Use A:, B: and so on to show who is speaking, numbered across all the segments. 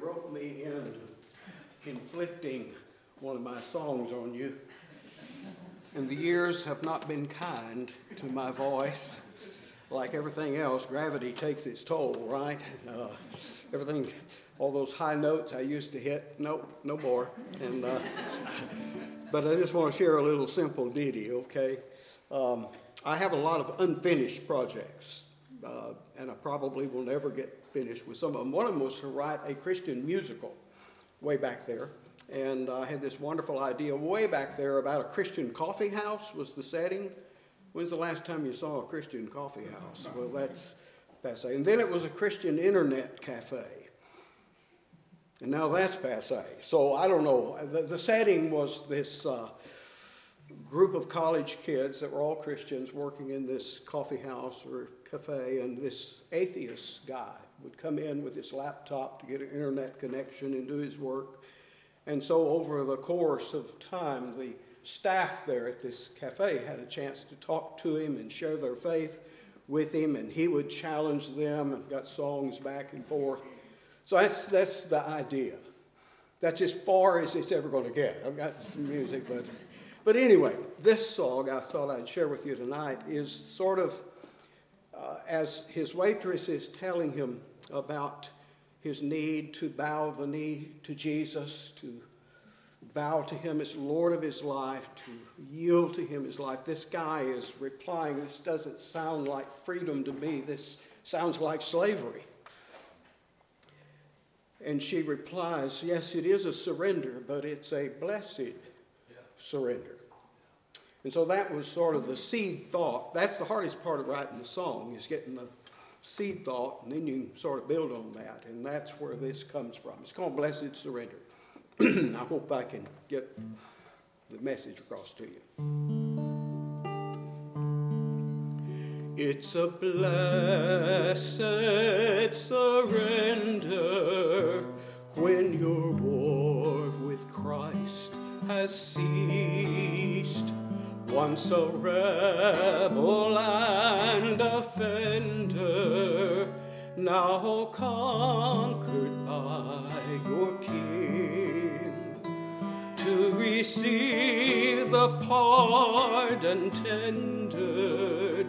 A: wrote me into inflicting one of my songs on you. And the years have not been kind to my voice. Like everything else, gravity takes its toll, right? Uh, everything, all those high notes I used to hit, nope, no more. And, uh, but I just want to share a little simple ditty, okay? Um, I have a lot of unfinished projects, uh, and I probably will never get finished with some of them. One of them was to write a Christian musical way back there. And I had this wonderful idea way back there about a Christian coffee house was the setting. When's the last time you saw a Christian coffee house? Well, that's passe. And then it was a Christian internet cafe. And now that's passe. So I don't know. The, the setting was this uh, group of college kids that were all Christians working in this coffee house or cafe, and this atheist guy would come in with his laptop to get an internet connection and do his work. And so, over the course of time, the staff there at this cafe had a chance to talk to him and share their faith with him, and he would challenge them and got songs back and forth. So, that's, that's the idea. That's as far as it's ever going to get. I've got some music, but, but anyway, this song I thought I'd share with you tonight is sort of uh, as his waitress is telling him about his need to bow the knee to Jesus, to bow to him as Lord of his life, to yield to him his life. This guy is replying, This doesn't sound like freedom to me. This sounds like slavery. And she replies, Yes, it is a surrender, but it's a blessed surrender. And so that was sort of the seed thought. That's the hardest part of writing the song, is getting the seed thought, and then you sort of build on that. And that's where this comes from. It's called Blessed Surrender. I hope I can get the message across to you. It's a blessed surrender when your war with Christ has ceased once a rebel and offender, now conquered by your King, to receive the pardon tendered,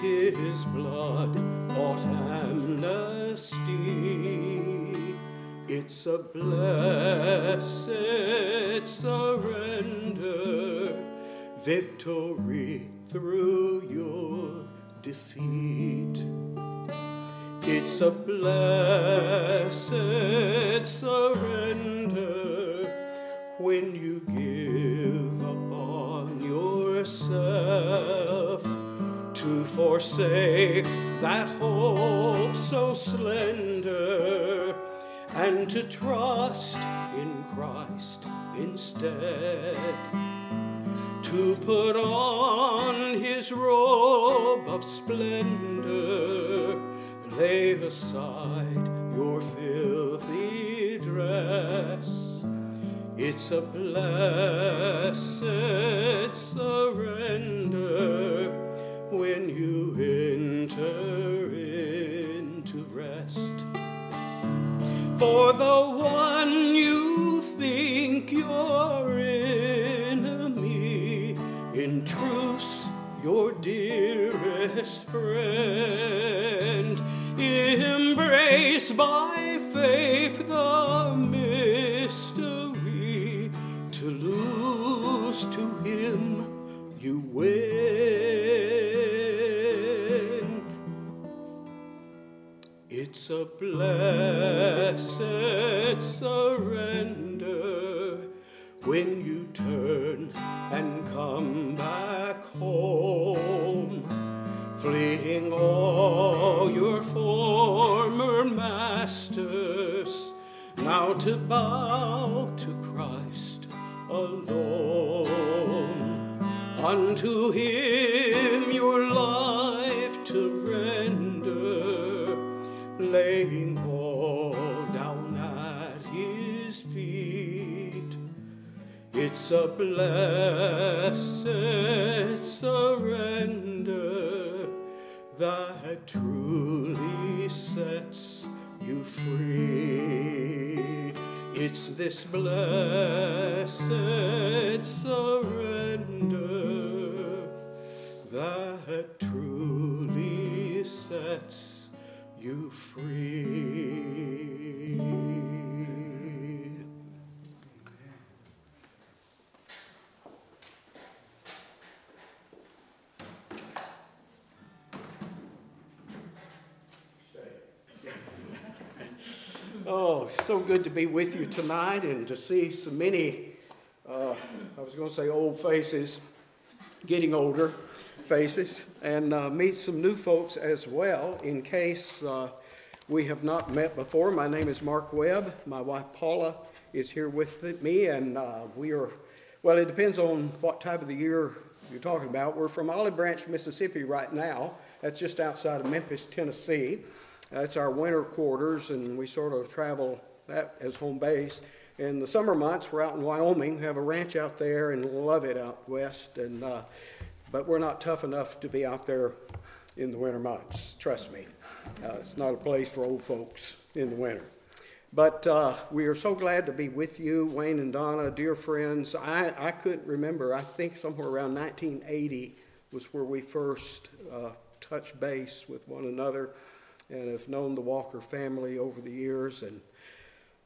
A: his blood bought amnesty. It's a blessed surrender victory through your defeat. It's a blessed surrender when you give upon yourself to forsake that hope so slender and to trust in Christ instead to put on his robe of splendor, lay aside your filthy dress. It's a blessed surrender when you enter into rest. For the one you your dearest friend, embrace by faith the mystery, to lose to him you win. It's a blessed surrender when you turn and come back home, fleeing all your former masters, now to bow to Christ alone. Unto him It's a blessed surrender that truly sets you free. It's this blessed surrender that truly sets you free. So good to be with you tonight and to see so many, uh, I was going to say old faces, getting older faces, and uh, meet some new folks as well in case uh, we have not met before. My name is Mark Webb. My wife Paula is here with me, and uh, we are, well, it depends on what type of the year you're talking about. We're from Olive Branch, Mississippi right now. That's just outside of Memphis, Tennessee. That's our winter quarters, and we sort of travel that as home base. In the summer months, we're out in Wyoming. We have a ranch out there and love it out west. And uh, but we're not tough enough to be out there in the winter months. Trust me, uh, it's not a place for old folks in the winter. But uh, we are so glad to be with you, Wayne and Donna, dear friends. I, I couldn't remember. I think somewhere around 1980 was where we first uh, touched base with one another and have known the Walker family over the years and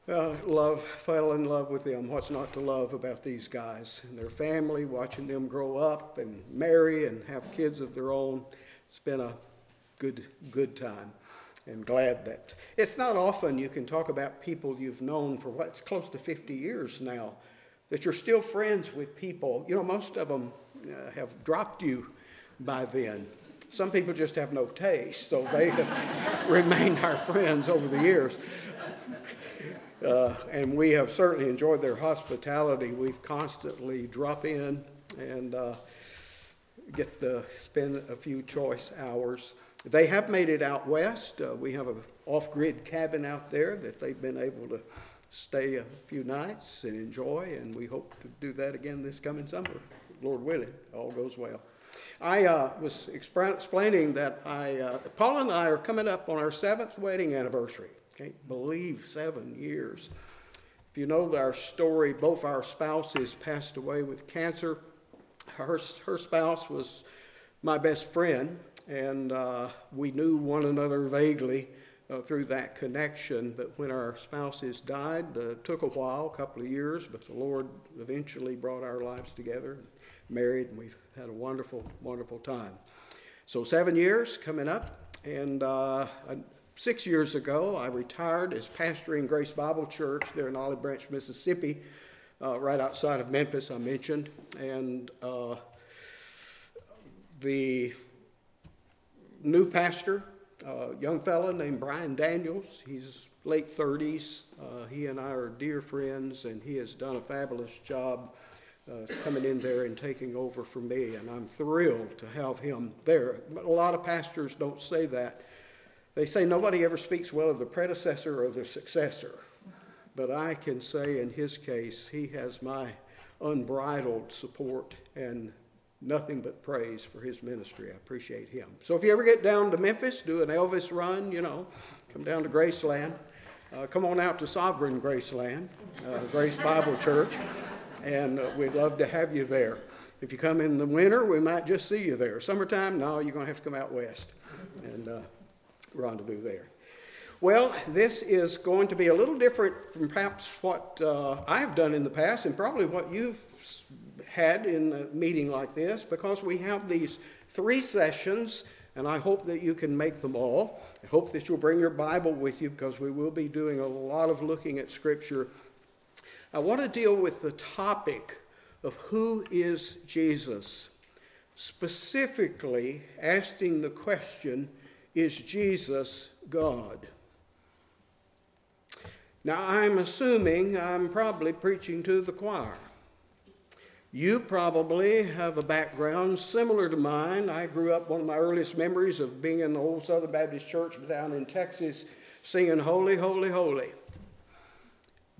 A: uh, love, fell in love with them. What's not to love about these guys and their family, watching them grow up and marry and have kids of their own. It's been a good, good time. And glad that it's not often you can talk about people you've known for what's close to 50 years now, that you're still friends with people. You know, most of them uh, have dropped you by then. Some people just have no taste, so they have remained our friends over the years. Uh, and we have certainly enjoyed their hospitality. We constantly drop in and uh, get to spend a few choice hours. They have made it out west. Uh, we have an off grid cabin out there that they've been able to stay a few nights and enjoy, and we hope to do that again this coming summer, Lord willing, all goes well. I uh, was explaining that I, uh, Paula and I are coming up on our seventh wedding anniversary. Can't believe seven years. If you know our story, both our spouses passed away with cancer. Her, her spouse was my best friend, and uh, we knew one another vaguely uh, through that connection. But when our spouses died, uh, took a while, a couple of years, but the Lord eventually brought our lives together married, and we've had a wonderful, wonderful time. So, seven years coming up, and uh, six years ago, I retired as pastoring Grace Bible Church there in Olive Branch, Mississippi, uh, right outside of Memphis, I mentioned. And uh, the new pastor, a young fellow named Brian Daniels, he's late 30s. Uh, he and I are dear friends, and he has done a fabulous job uh, coming in there and taking over for me, and I'm thrilled to have him there. But a lot of pastors don't say that. They say nobody ever speaks well of the predecessor or the successor. But I can say in his case, he has my unbridled support and nothing but praise for his ministry. I appreciate him. So if you ever get down to Memphis, do an Elvis run, you know, come down to Graceland. Uh, come on out to Sovereign Graceland, uh, Grace Bible Church and uh, we'd love to have you there. If you come in the winter, we might just see you there. Summertime, no, you're going to have to come out west and uh, rendezvous there. Well, this is going to be a little different from perhaps what uh, I've done in the past and probably what you've had in a meeting like this because we have these three sessions and I hope that you can make them all. I hope that you'll bring your Bible with you because we will be doing a lot of looking at Scripture I want to deal with the topic of who is Jesus, specifically asking the question is Jesus God? Now, I'm assuming I'm probably preaching to the choir. You probably have a background similar to mine. I grew up, one of my earliest memories of being in the old Southern Baptist Church down in Texas, singing Holy, Holy, Holy.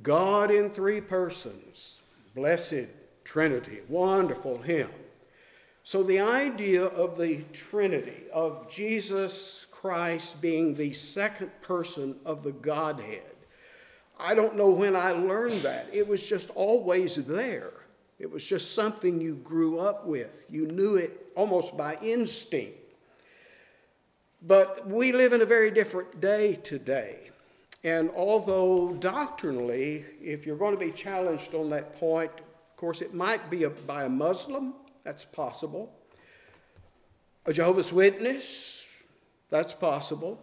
A: God in three persons, blessed Trinity, wonderful hymn. So, the idea of the Trinity, of Jesus Christ being the second person of the Godhead, I don't know when I learned that. It was just always there. It was just something you grew up with. You knew it almost by instinct. But we live in a very different day today. And although doctrinally, if you're going to be challenged on that point, of course, it might be a, by a Muslim, that's possible. A Jehovah's Witness, that's possible.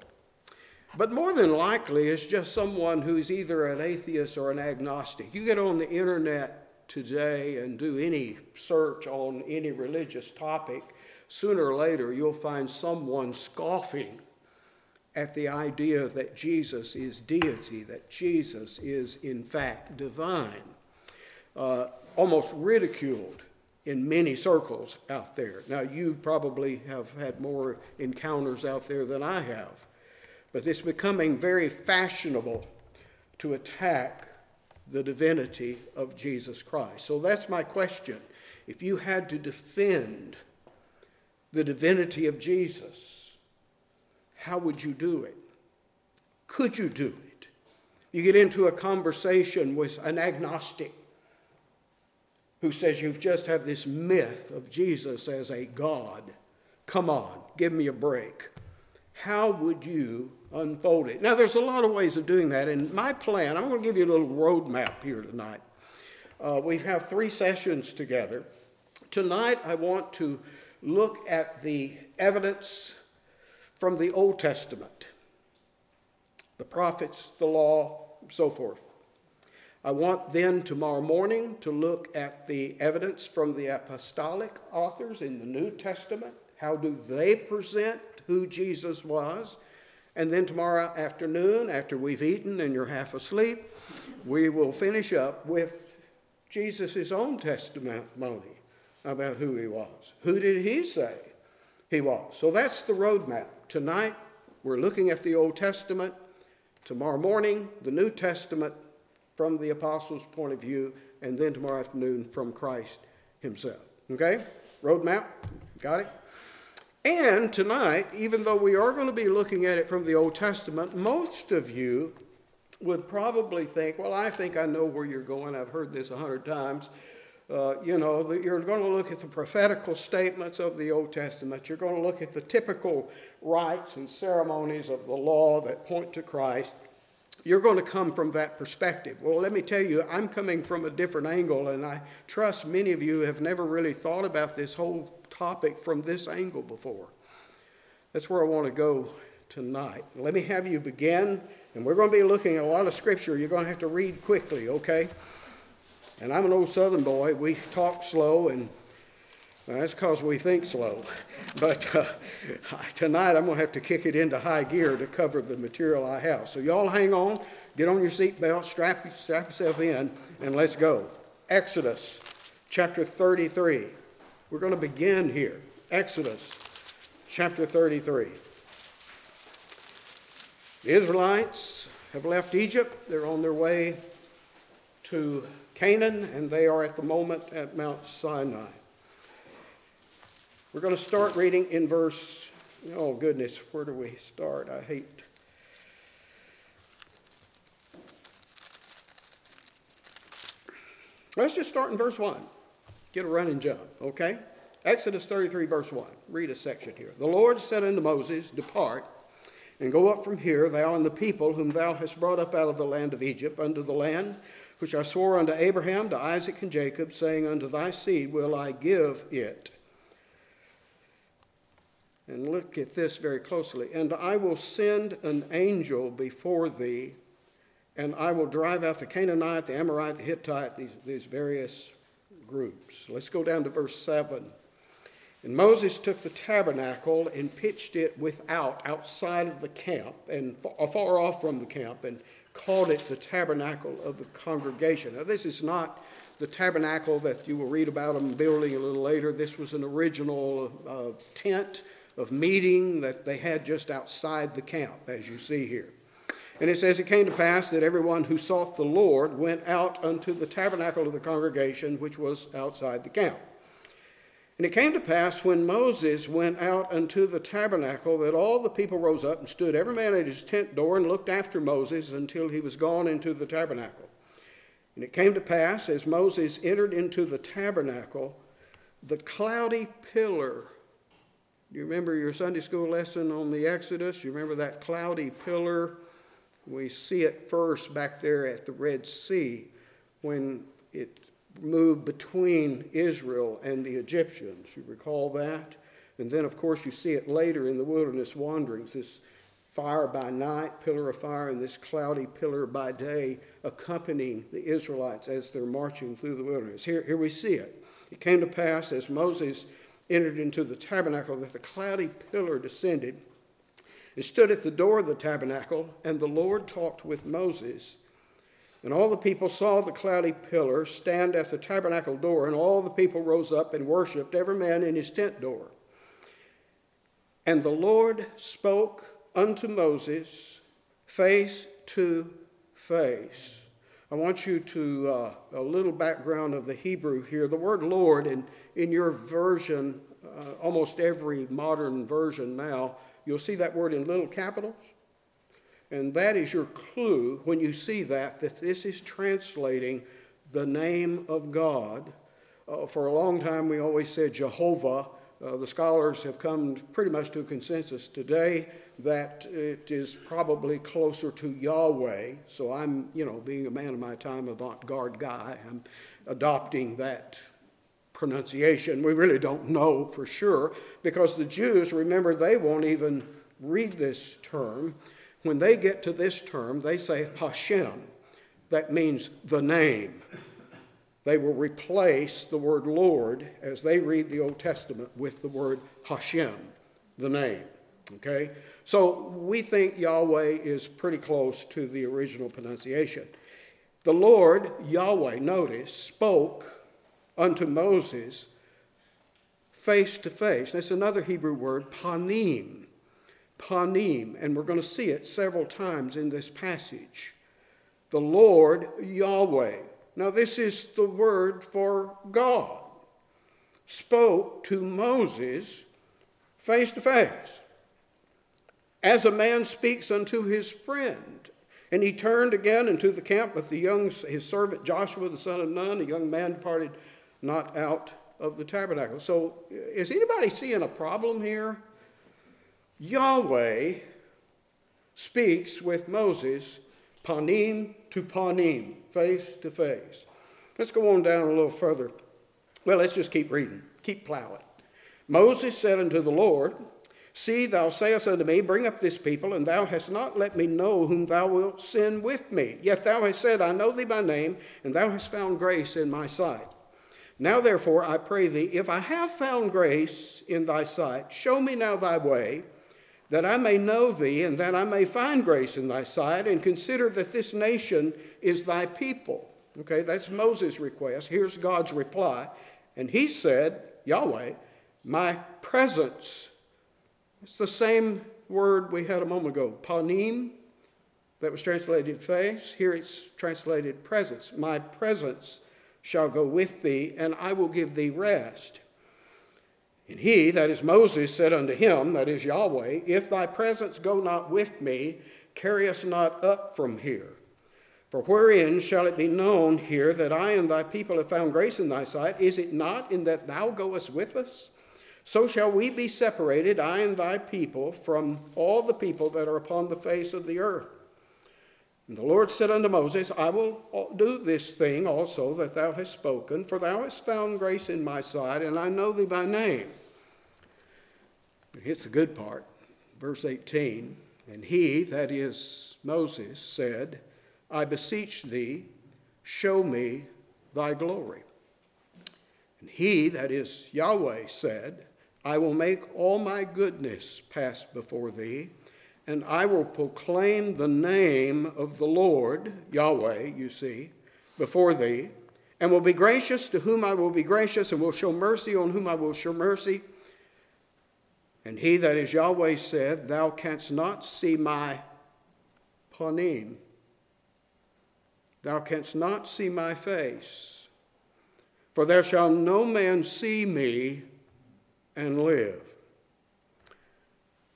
A: But more than likely, it's just someone who's either an atheist or an agnostic. You get on the internet today and do any search on any religious topic, sooner or later you'll find someone scoffing at the idea that Jesus is deity, that Jesus is in fact divine, uh, almost ridiculed in many circles out there. Now, you probably have had more encounters out there than I have. But it's becoming very fashionable to attack the divinity of Jesus Christ. So that's my question. If you had to defend the divinity of Jesus, how would you do it? Could you do it? You get into a conversation with an agnostic who says you've just have this myth of Jesus as a God. Come on, give me a break. How would you unfold it. Now, there's a lot of ways of doing that, and my plan, I'm going to give you a little roadmap here tonight. Uh, we have three sessions together. Tonight, I want to look at the evidence from the Old Testament the prophets, the law, so forth. I want then tomorrow morning to look at the evidence from the apostolic authors in the New Testament. How do they present who Jesus was? And then tomorrow afternoon, after we've eaten and you're half asleep, we will finish up with Jesus' own testimony about who he was. Who did he say he was? So that's the roadmap. Tonight, we're looking at the Old Testament. Tomorrow morning, the New Testament from the apostles' point of view. And then tomorrow afternoon, from Christ himself. Okay? Roadmap? Got it? And tonight, even though we are going to be looking at it from the Old Testament, most of you would probably think, well, I think I know where you're going. I've heard this a hundred times. Uh, you know, that you're going to look at the prophetical statements of the Old Testament. You're going to look at the typical rites and ceremonies of the law that point to Christ. You're going to come from that perspective. Well, let me tell you, I'm coming from a different angle, and I trust many of you have never really thought about this whole topic from this angle before. That's where I want to go tonight. Let me have you begin, and we're going to be looking at a lot of scripture. You're going to have to read quickly, okay? And I'm an old Southern boy. We talk slow, and that's because we think slow. But uh, tonight I'm going to have to kick it into high gear to cover the material I have. So, y'all hang on, get on your seatbelt, strap, strap yourself in, and let's go. Exodus chapter 33. We're going to begin here. Exodus chapter 33. The Israelites have left Egypt. They're on their way to Canaan, and they are at the moment at Mount Sinai. We're going to start reading in verse, oh goodness, where do we start? I hate. Let's just start in verse 1. Get a running jump, okay? Exodus 33, verse 1. Read a section here. The Lord said unto Moses, Depart and go up from here, thou and the people whom thou hast brought up out of the land of Egypt, unto the land which I swore unto Abraham, to Isaac, and Jacob, saying, Unto thy seed will I give it. And look at this very closely. And I will send an angel before thee, and I will drive out the Canaanite, the Amorite, the Hittite, these, these various groups. Let's go down to verse 7. And Moses took the tabernacle and pitched it without, outside of the camp, and far off from the camp, and called it the tabernacle of the congregation. Now, this is not the tabernacle that you will read about them building a little later. This was an original uh, tent of meeting that they had just outside the camp, as you see here. And it says, It came to pass that everyone who sought the Lord went out unto the tabernacle of the congregation, which was outside the camp. And it came to pass when Moses went out unto the tabernacle that all the people rose up and stood, every man at his tent door, and looked after Moses until he was gone into the tabernacle. And it came to pass, as Moses entered into the tabernacle, the cloudy pillar. You remember your Sunday school lesson on the Exodus? You remember that cloudy pillar? We see it first back there at the Red Sea when it moved between Israel and the Egyptians. You recall that? And then, of course, you see it later in the wilderness wanderings this fire by night, pillar of fire, and this cloudy pillar by day accompanying the Israelites as they're marching through the wilderness. Here, here we see it. It came to pass as Moses entered into the tabernacle that the cloudy pillar descended and stood at the door of the tabernacle, and the Lord talked with Moses. And all the people saw the cloudy pillar stand at the tabernacle door, and all the people rose up and worshiped, every man in his tent door. And the Lord spoke unto Moses face to face. I want you to, uh, a little background of the Hebrew here. The word Lord, in, in your version, uh, almost every modern version now, you'll see that word in little capitals. And that is your clue when you see that, that this is translating the name of God. Uh, for a long time, we always said Jehovah. Uh, the scholars have come pretty much to a consensus today that it is probably closer to Yahweh. So I'm, you know, being a man of my time, avant garde guy, I'm adopting that pronunciation. We really don't know for sure because the Jews, remember, they won't even read this term. When they get to this term, they say Hashem. That means the name. They will replace the word Lord as they read the Old Testament with the word Hashem, the name. Okay? So we think Yahweh is pretty close to the original pronunciation. The Lord, Yahweh, notice, spoke unto Moses face to face. That's another Hebrew word, panim panim, and we're going to see it several times in this passage. The Lord Yahweh. Now, this is the word for God. Spoke to Moses face to face, as a man speaks unto his friend. And he turned again into the camp with the young, his servant Joshua, the son of Nun. The young man departed not out of the tabernacle. So, is anybody seeing a problem here? Yahweh speaks with Moses panim to panim, face to face. Let's go on down a little further. Well, let's just keep reading, keep plowing. Moses said unto the Lord, See, thou sayest unto me, Bring up this people, and thou hast not let me know whom thou wilt send with me. Yet thou hast said, I know thee by name, and thou hast found grace in my sight. Now, therefore, I pray thee, if I have found grace in thy sight, show me now thy way that I may know thee, and that I may find grace in thy sight, and consider that this nation is thy people. Okay, that's Moses' request. Here's God's reply. And he said, Yahweh, my presence. It's the same word we had a moment ago, panim, that was translated face. Here it's translated presence. My presence shall go with thee, and I will give thee rest. And he, that is Moses, said unto him, that is Yahweh, If thy presence go not with me, carry us not up from here. For wherein shall it be known here that I and thy people have found grace in thy sight? Is it not in that thou goest with us? So shall we be separated, I and thy people, from all the people that are upon the face of the earth. And the Lord said unto Moses, I will do this thing also that thou hast spoken, for thou hast found grace in my sight, and I know thee by name. Here's the good part. Verse 18 And he, that is Moses, said, I beseech thee, show me thy glory. And he, that is Yahweh, said, I will make all my goodness pass before thee, and I will proclaim the name of the Lord, Yahweh, you see, before thee, and will be gracious to whom I will be gracious, and will show mercy on whom I will show mercy. And he that is Yahweh said, Thou canst not see my panim. Thou canst not see my face. For there shall no man see me and live.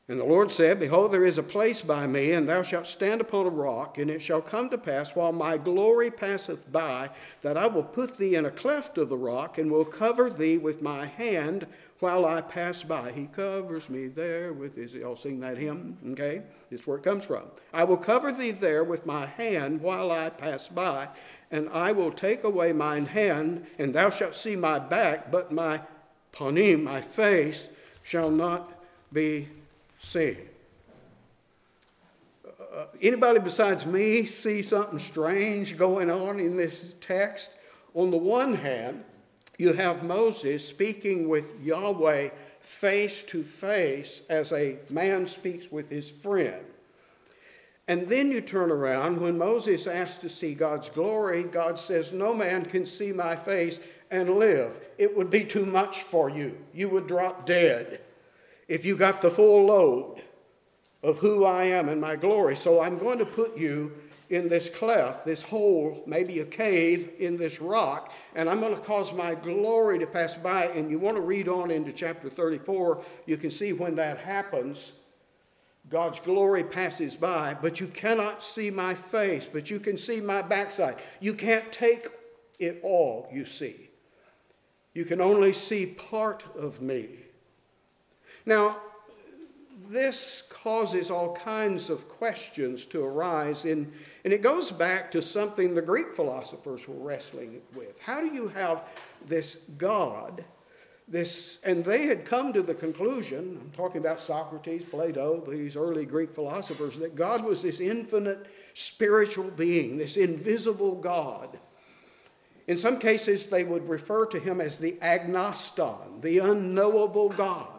A: And the Lord said, Behold, there is a place by me, and thou shalt stand upon a rock, and it shall come to pass while my glory passeth by, that I will put thee in a cleft of the rock, and will cover thee with my hand while I pass by. He covers me there with his, y'all sing that hymn, okay? That's where it comes from. I will cover thee there with my hand while I pass by, and I will take away mine hand, and thou shalt see my back, but my panim, my face, shall not be seen. Uh, anybody besides me see something strange going on in this text? On the one hand, you have Moses speaking with Yahweh face to face as a man speaks with his friend. And then you turn around, when Moses asks to see God's glory, God says, No man can see my face and live. It would be too much for you. You would drop dead if you got the full load of who I am and my glory. So I'm going to put you in this cleft, this hole, maybe a cave in this rock, and I'm going to cause my glory to pass by. And you want to read on into chapter 34, you can see when that happens. God's glory passes by, but you cannot see my face, but you can see my backside. You can't take it all, you see. You can only see part of me. Now, this causes all kinds of questions to arise, in, and it goes back to something the Greek philosophers were wrestling with. How do you have this God, this, and they had come to the conclusion, I'm talking about Socrates, Plato, these early Greek philosophers, that God was this infinite spiritual being, this invisible God. In some cases, they would refer to him as the agnoston, the unknowable God.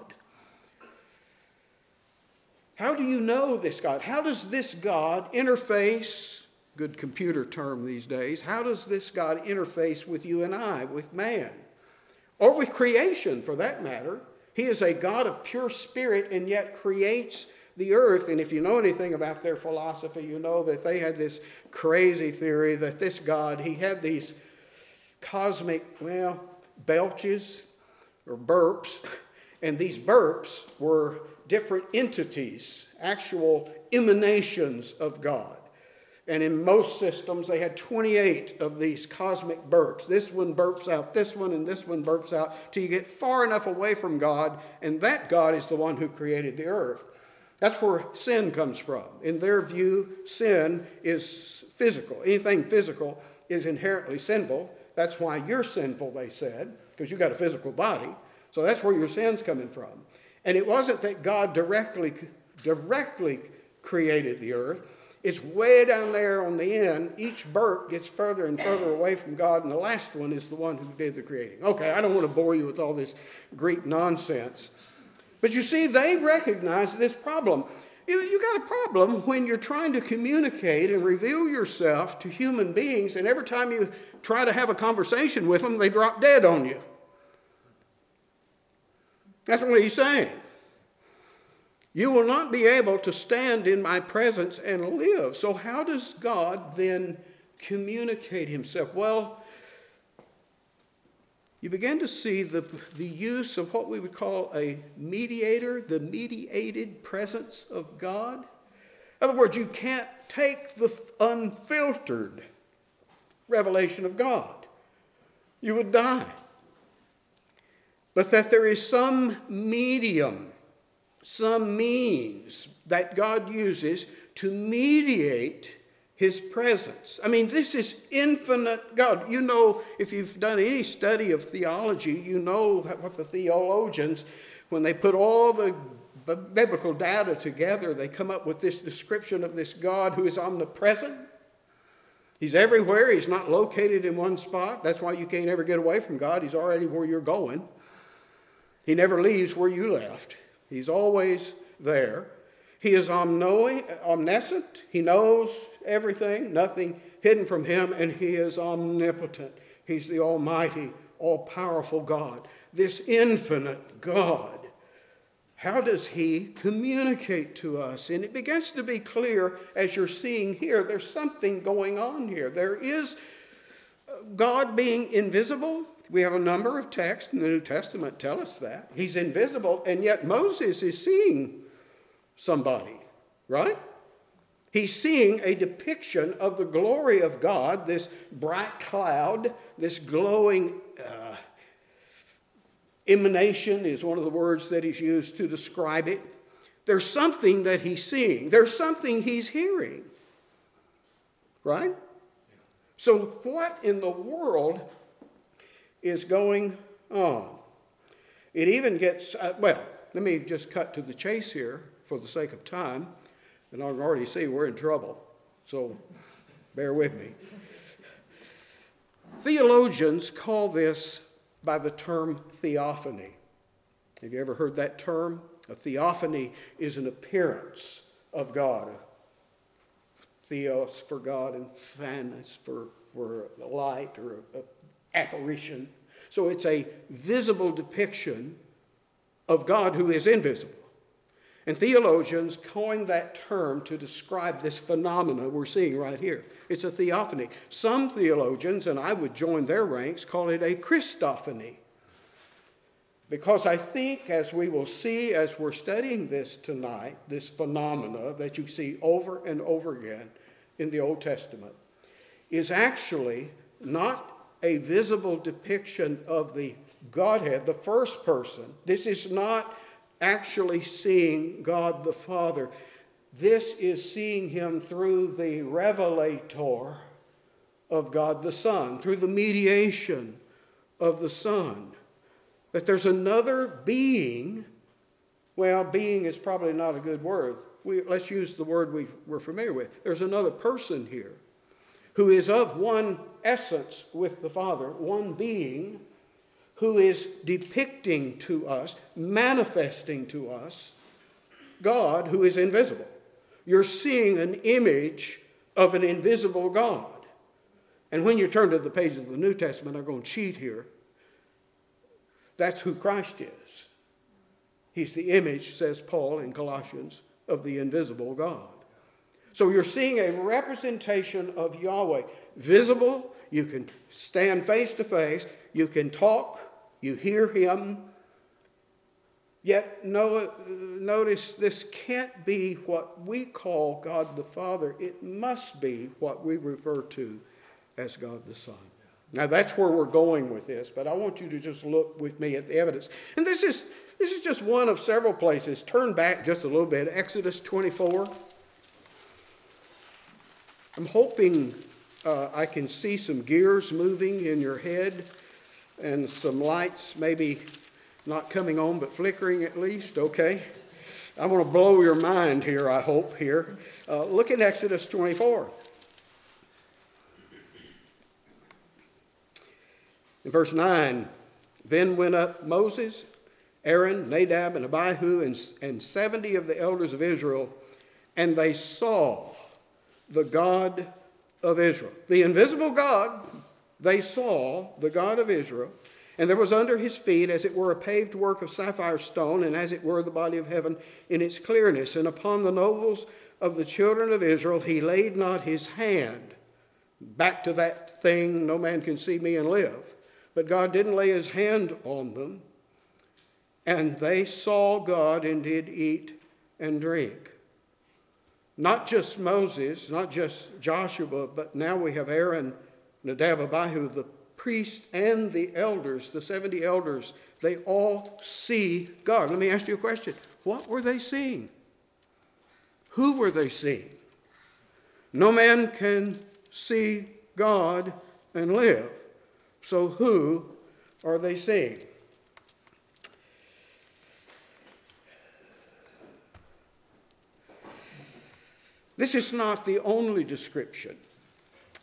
A: How do you know this God? How does this God interface? Good computer term these days. How does this God interface with you and I, with man, or with creation for that matter? He is a God of pure spirit and yet creates the earth. And if you know anything about their philosophy, you know that they had this crazy theory that this God, he had these cosmic, well, belches or burps, and these burps were different entities, actual emanations of God. And in most systems, they had 28 of these cosmic burps. This one burps out this one, and this one burps out, till you get far enough away from God, and that God is the one who created the earth. That's where sin comes from. In their view, sin is physical. Anything physical is inherently sinful. That's why you're sinful, they said, because you got a physical body. So that's where your sin's coming from. And it wasn't that God directly, directly created the earth. It's way down there on the end. Each burp gets further and further away from God, and the last one is the one who did the creating. Okay, I don't want to bore you with all this Greek nonsense. But you see, they recognize this problem. You, you got a problem when you're trying to communicate and reveal yourself to human beings, and every time you try to have a conversation with them, they drop dead on you. That's what he's saying. You will not be able to stand in my presence and live. So, how does God then communicate himself? Well, you begin to see the, the use of what we would call a mediator, the mediated presence of God. In other words, you can't take the unfiltered revelation of God, you would die but that there is some medium, some means that God uses to mediate his presence. I mean, this is infinite God. You know, if you've done any study of theology, you know what the theologians, when they put all the biblical data together, they come up with this description of this God who is omnipresent. He's everywhere. He's not located in one spot. That's why you can't ever get away from God. He's already where you're going. He never leaves where you left, He's always there. He is omniscient, He knows everything, nothing hidden from Him, and He is omnipotent. He's the Almighty, all powerful God, this infinite God. How does he communicate to us? And it begins to be clear as you're seeing here, there's something going on here. There is God being invisible, we have a number of texts in the New Testament tell us that. He's invisible, and yet Moses is seeing somebody, right? He's seeing a depiction of the glory of God, this bright cloud, this glowing uh, emanation is one of the words that he's used to describe it. There's something that he's seeing, there's something he's hearing, right? So, what in the world is going on? It even gets, uh, well, let me just cut to the chase here for the sake of time, and I can already see we're in trouble. So, bear with me. Theologians call this by the term theophany. Have you ever heard that term? A theophany is an appearance of God. Theos for God and phanos for, for light or a, a apparition. So it's a visible depiction of God who is invisible. And theologians coined that term to describe this phenomena we're seeing right here. It's a theophany. Some theologians, and I would join their ranks, call it a Christophany. Because I think, as we will see as we're studying this tonight, this phenomena that you see over and over again in the Old Testament, is actually not a visible depiction of the Godhead, the first person. This is not actually seeing God the Father. This is seeing him through the revelator of God the Son, through the mediation of the Son. That there's another being, well, being is probably not a good word. We, let's use the word we, we're familiar with. There's another person here who is of one essence with the Father, one being who is depicting to us, manifesting to us, God who is invisible. You're seeing an image of an invisible God. And when you turn to the page of the New Testament, I'm going to cheat here. That's who Christ is. He's the image, says Paul in Colossians, of the invisible God. So you're seeing a representation of Yahweh, visible. You can stand face to face. You can talk. You hear him. Yet, no, notice this can't be what we call God the Father. It must be what we refer to as God the Son. Now, that's where we're going with this, but I want you to just look with me at the evidence. And this is, this is just one of several places. Turn back just a little bit. Exodus 24. I'm hoping uh, I can see some gears moving in your head and some lights maybe not coming on but flickering at least, okay? I want to blow your mind here, I hope, here. Uh, look at Exodus 24. In verse 9, then went up Moses, Aaron, Nadab, and Abihu, and, and 70 of the elders of Israel, and they saw the God of Israel. The invisible God they saw the God of Israel, and there was under his feet, as it were, a paved work of sapphire stone, and as it were, the body of heaven in its clearness. And upon the nobles of the children of Israel he laid not his hand. Back to that thing, no man can see me and live. But God didn't lay his hand on them. And they saw God and did eat and drink. Not just Moses, not just Joshua, but now we have Aaron Nadab, Abihu, the priest and the elders, the 70 elders, they all see God. Let me ask you a question. What were they seeing? Who were they seeing? No man can see God and live. So who are they seeing? This is not the only description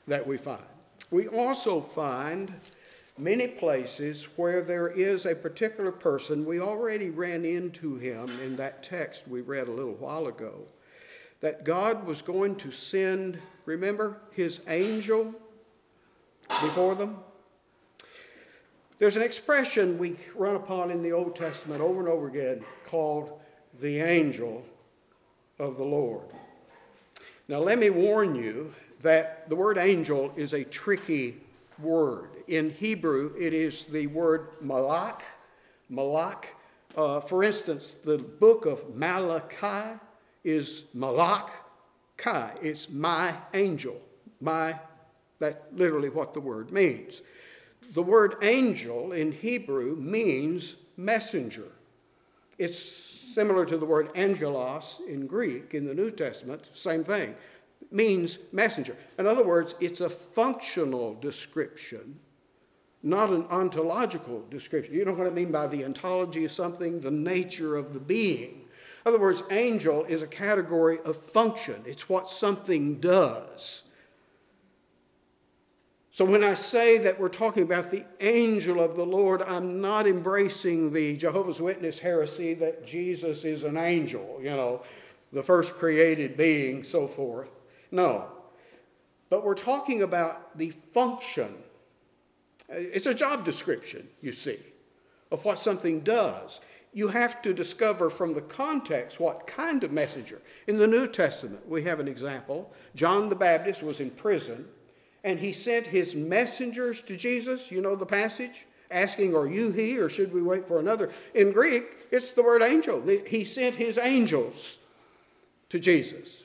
A: that we find. We also find many places where there is a particular person. We already ran into him in that text we read a little while ago. That God was going to send, remember, his angel before them? There's an expression we run upon in the Old Testament over and over again called the angel of the Lord. Now, let me warn you that the word angel is a tricky word. In Hebrew, it is the word malak. Malak. Uh, for instance, the book of Malachi is malak kai. It's my angel. My, that's literally what the word means. The word angel in Hebrew means messenger. It's similar to the word angelos in Greek in the New Testament, same thing. Means messenger. In other words, it's a functional description, not an ontological description. You know what I mean by the ontology of something? The nature of the being. In other words, angel is a category of function, it's what something does. So when I say that we're talking about the angel of the Lord, I'm not embracing the Jehovah's Witness heresy that Jesus is an angel, you know, the first created being, so forth. No. But we're talking about the function. It's a job description, you see, of what something does. You have to discover from the context what kind of messenger. In the New Testament, we have an example. John the Baptist was in prison and he sent his messengers to Jesus. You know the passage? Asking, Are you he, or should we wait for another? In Greek, it's the word angel. He sent his angels to Jesus.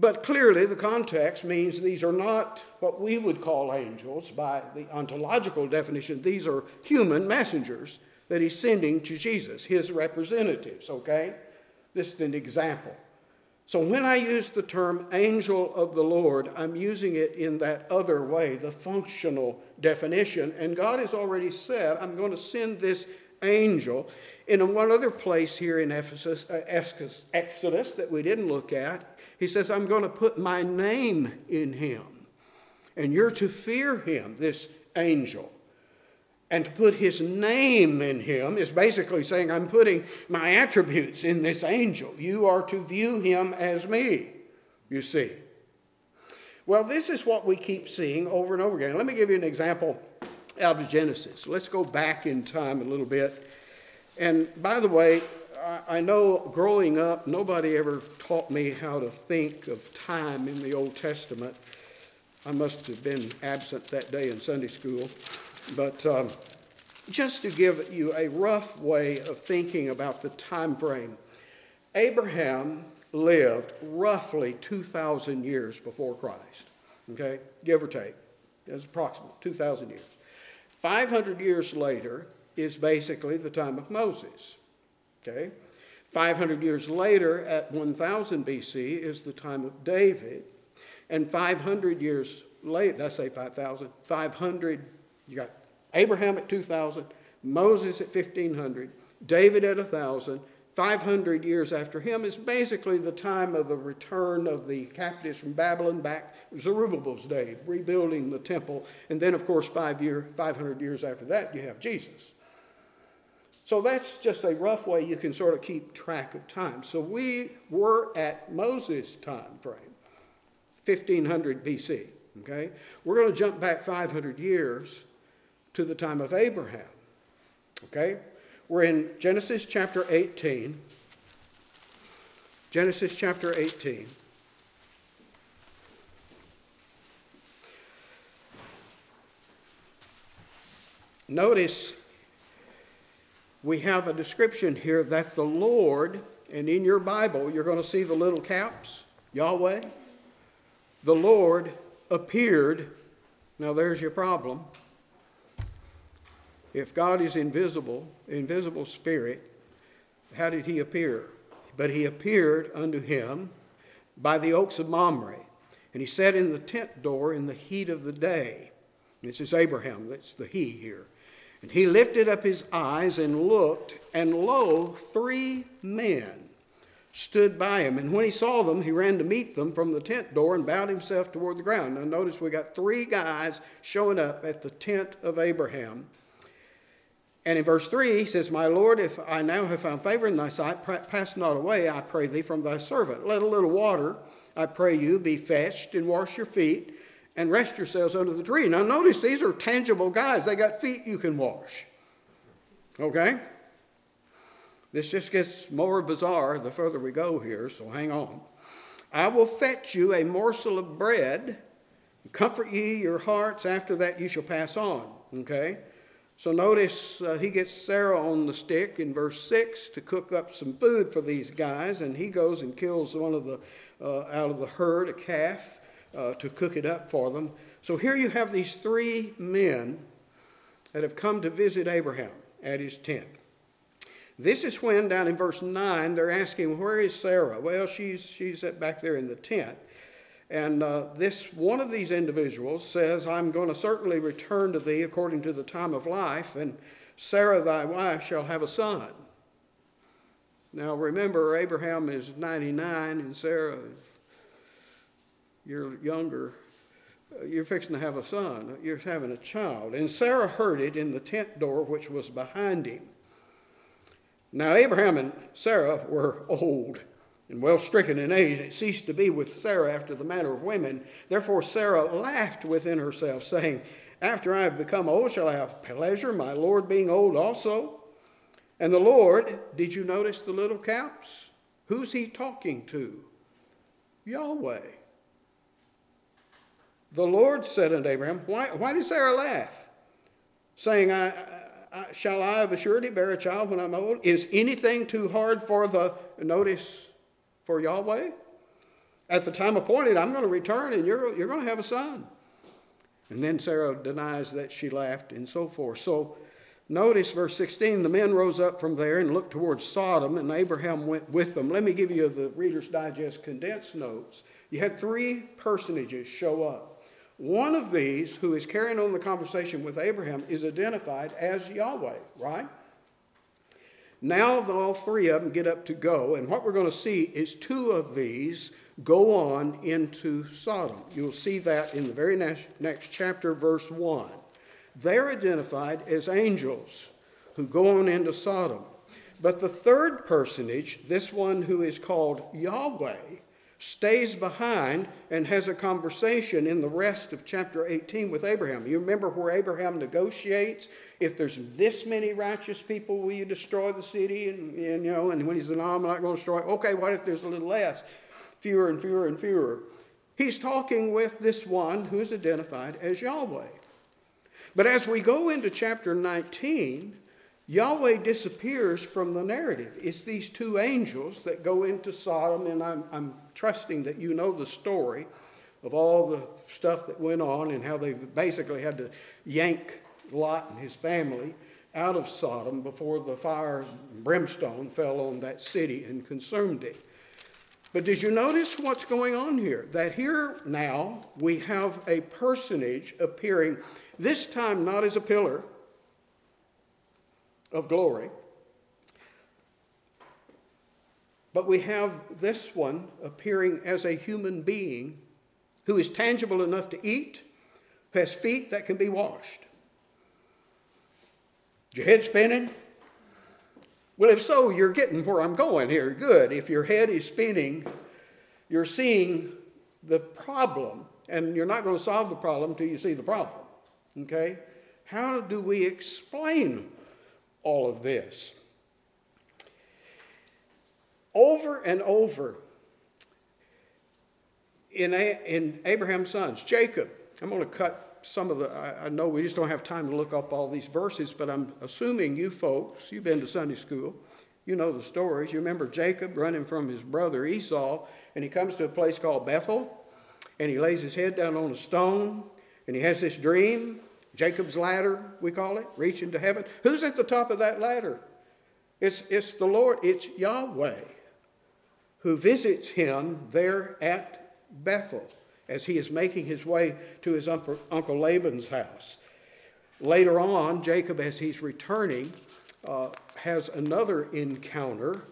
A: But clearly, the context means these are not what we would call angels by the ontological definition. These are human messengers that he's sending to Jesus, his representatives, okay? This is an example. So when I use the term angel of the Lord, I'm using it in that other way, the functional definition. And God has already said, I'm going to send this angel. In one other place here in Ephesus, uh, Exodus that we didn't look at, he says, I'm going to put my name in him. And you're to fear him, this angel. And to put his name in him is basically saying, I'm putting my attributes in this angel. You are to view him as me, you see. Well, this is what we keep seeing over and over again. Let me give you an example out of Genesis. Let's go back in time a little bit. And by the way, I know growing up, nobody ever taught me how to think of time in the Old Testament. I must have been absent that day in Sunday school. But um, just to give you a rough way of thinking about the time frame, Abraham lived roughly 2,000 years before Christ, okay, give or take. That's approximate 2,000 years. 500 years later is basically the time of Moses, okay? 500 years later, at 1000 BC, is the time of David. And 500 years later, I say 5,000, 500 you got Abraham at 2,000, Moses at 1,500, David at 1,000. 500 years after him is basically the time of the return of the captives from Babylon back Zerubbabel's day, rebuilding the temple. And then, of course, five year, 500 years after that, you have Jesus. So that's just a rough way you can sort of keep track of time. So we were at Moses' time frame, 1500 BC. Okay? We're going to jump back 500 years to the time of Abraham. Okay? We're in Genesis chapter 18. Genesis chapter 18. Notice we have a description here that the Lord, and in your Bible, you're going to see the little caps, Yahweh. The Lord appeared. Now, there's your problem. If God is invisible, invisible spirit, how did he appear? But he appeared unto him by the oaks of Mamre, and he sat in the tent door in the heat of the day. This is Abraham, that's the he here. And he lifted up his eyes and looked, and lo, three men stood by him. And when he saw them, he ran to meet them from the tent door and bowed himself toward the ground. Now, notice we got three guys showing up at the tent of Abraham. And in verse 3, he says, My Lord, if I now have found favor in thy sight, pass not away, I pray thee, from thy servant. Let a little water, I pray you, be fetched, and wash your feet, and rest yourselves under the tree. Now, notice these are tangible guys. They got feet you can wash. Okay? This just gets more bizarre the further we go here, so hang on. I will fetch you a morsel of bread Comfort ye your hearts, after that you shall pass on. Okay? So notice uh, he gets Sarah on the stick in verse 6 to cook up some food for these guys, and he goes and kills one of the, uh, out of the herd, a calf, uh, to cook it up for them. So here you have these three men that have come to visit Abraham at his tent. This is when, down in verse 9, they're asking, Where is Sarah? Well, she's, she's back there in the tent. And uh, this one of these individuals says, I'm going to certainly return to thee according to the time of life, and Sarah thy wife shall have a son. Now remember, Abraham is 99 and Sarah is you're younger. Uh, you're fixing to have a son. You're having a child. And Sarah heard it in the tent door which was behind him. Now Abraham and Sarah were old and well stricken in age, and it ceased to be with Sarah after the manner of women. Therefore Sarah laughed within herself, saying, After I have become old, shall I have pleasure, my Lord being old also? And the Lord, did you notice the little caps? Who's he talking to? Yahweh. The Lord said unto Abraham, Why, why did Sarah laugh? Saying, I, I, Shall I of a surety bear a child when I'm old? Is anything too hard for the, notice, for Yahweh. At the time appointed, I'm going to return and you're, you're going to have a son. And then Sarah denies that she laughed and so forth. So notice verse 16 the men rose up from there and looked towards Sodom, and Abraham went with them. Let me give you the Reader's Digest condensed notes. You had three personages show up. One of these, who is carrying on the conversation with Abraham, is identified as Yahweh, right? Now all three of them get up to go, and what we're going to see is two of these go on into Sodom. You'll see that in the very next, chapter, verse 1. They're identified as angels who go on into Sodom. But the third personage, this one who is called Yahweh, stays behind and has a conversation in the rest of chapter 18 with Abraham. You remember where Abraham negotiates if there's this many righteous people, will you destroy the city? And, and you know, and when he said, no, I'm not going to destroy it. Okay, what if there's a little less? Fewer and fewer and fewer. He's talking with this one who is identified as Yahweh. But as we go into chapter 19, Yahweh disappears from the narrative. It's these two angels that go into Sodom, and I'm, I'm trusting that you know the story of all the stuff that went on and how they basically had to yank Lot and his family out of Sodom before the fire brimstone fell on that city and consumed it. But did you notice what's going on here? That here now we have a personage appearing, this time not as a pillar of glory, but we have this one appearing as a human being who is tangible enough to eat, who has feet that can be washed. Your head spinning? Well, if so, you're getting where I'm going here. Good. If your head is spinning, you're seeing the problem, and you're not going to solve the problem until you see the problem. Okay? How do we explain all of this? Over and over in, in Abraham's sons, Jacob, I'm going to cut some of the, I, I, know we just don't have time to look up all these verses, but I'm assuming you folks, you've been to Sunday school, you know the stories. You remember Jacob running from his brother Esau, and he comes to a place called Bethel, and he lays his head down on a stone, and he has this dream, Jacob's ladder, we call it, reaching to heaven. Who's at the top of that ladder? It's, it's the Lord, it's Yahweh who visits him there at Bethel as he is making his way to his uncle Laban's house. Later on, Jacob, as he's returning, uh, has another encounter,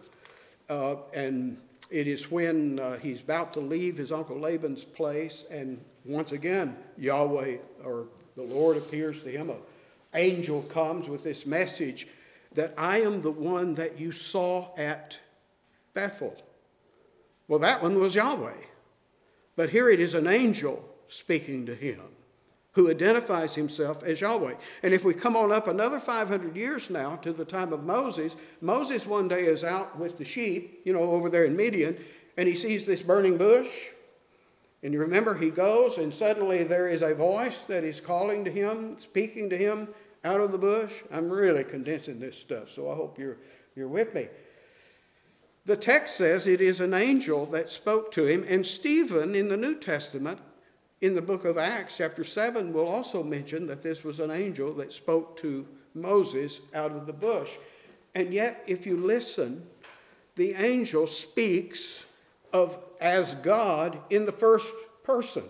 A: uh, and it is when uh, he's about to leave his uncle Laban's place, and once again, Yahweh or the Lord appears to him. An angel comes with this message that I am the one that you saw at Bethel. Well, that one was Yahweh. But here it is an angel speaking to him who identifies himself as Yahweh. And if we come on up another 500 years now to the time of Moses, Moses one day is out with the sheep, you know, over there in Midian, and he sees this burning bush. And you remember, he goes, and suddenly there is a voice that is calling to him, speaking to him out of the bush. I'm really condensing this stuff, so I hope you're, you're with me. The text says it is an angel that spoke to him, and Stephen in the New Testament, in the book of Acts, chapter 7, will also mention that this was an angel that spoke to Moses out of the bush. And yet, if you listen, the angel speaks of as God in the first person.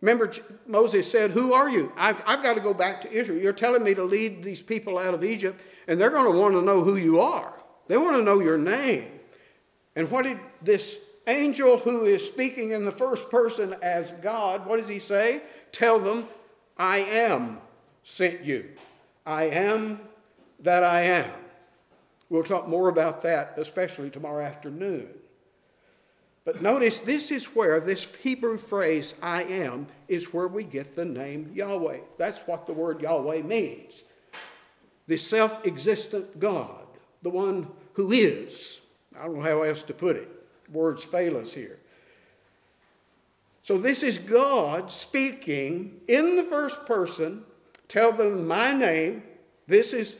A: Remember, Moses said, Who are you? I've, I've, got to go back to Israel. You're telling me to lead these people out of Egypt, and they're going to want to know who you are. They want to know your name. And what did this angel who is speaking in the first person as God, what does he say? Tell them, I am sent you. I am that I am. We'll talk more about that, especially tomorrow afternoon. But notice this is where this Hebrew phrase, I am, is where we get the name Yahweh. That's what the word Yahweh means. The self existent God, the one who is. I don't know how else to put it. Words fail us here. So this is God speaking in the first person. Tell them my name. This is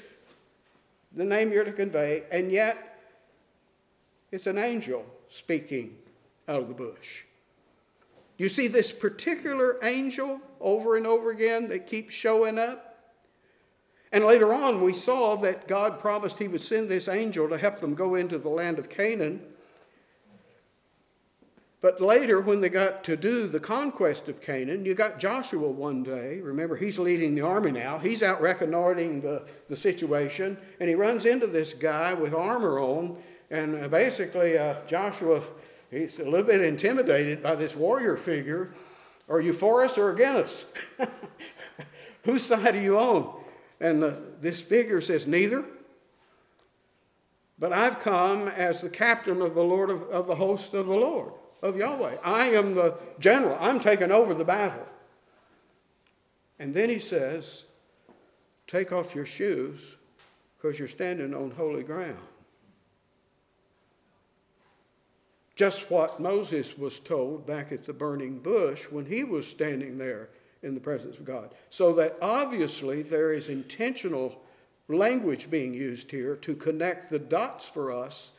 A: the name you're to convey. And yet, it's an angel speaking out of the bush. You see this particular angel over and over again that keeps showing up? And later on, we saw that God promised He would send this angel to help them go into the land of Canaan. But later, when they got to do the conquest of Canaan, you got Joshua one day. Remember, he's leading the army now. He's out reconnoitering the, the situation, and he runs into this guy with armor on. And uh, basically, uh, Joshua He's a little bit intimidated by this warrior figure. Are you for us or against us? Whose side are you on? And the, this figure says, Neither. But I've come as the captain of the Lord of, of the host of the Lord, of Yahweh. I am the general. I'm taking over the battle. And then he says, Take off your shoes because you're standing on holy ground. Just what Moses was told back at the burning bush when he was standing there in the presence of God. So that obviously there is intentional language being used here to connect the dots for us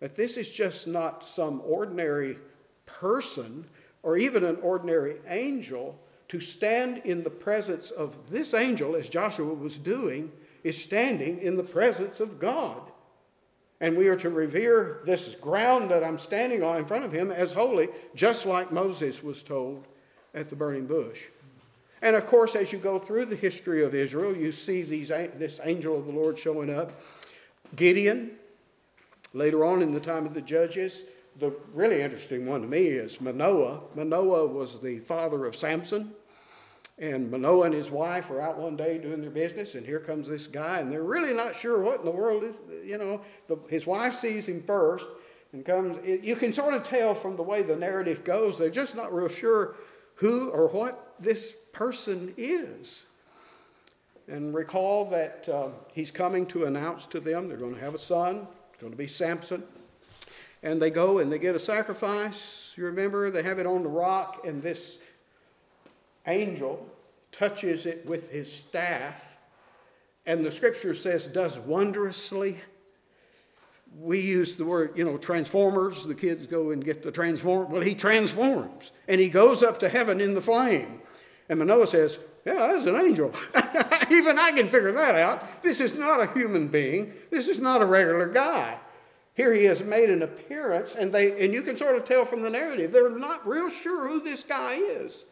A: that this is just not some ordinary person or even an ordinary angel. To stand in the presence of this angel, as Joshua was doing, is standing in the presence of God. And we are to revere this ground that I'm standing on in front of him as holy, just like Moses was told at the burning bush. And of course, as you go through the history of Israel, you see these, this angel of the Lord showing up. Gideon, later on in the time of the judges, the really interesting one to me is Manoah. Manoah was the father of Samson. And Manoah and his wife are out one day doing their business, and here comes this guy, and they're really not sure what in the world is. You know, the, his wife sees him first and comes. It, you can sort of tell from the way the narrative goes, they're just not real sure who or what this person is. And recall that uh, he's coming to announce to them they're going to have a son, it's going to be Samson. And they go and they get a sacrifice. You remember, they have it on the rock, and this angel touches it with his staff, and the scripture says, does wondrously. We use the word, you know, transformers. The kids go and get the transform. Well, he transforms, and he goes up to heaven in the flame. And Manoah says, Yeah, that's an angel. Even I can figure that out. This is not a human being. This is not a regular guy. Here he has made an appearance, and they and you can sort of tell from the narrative, they're not real sure who this guy is.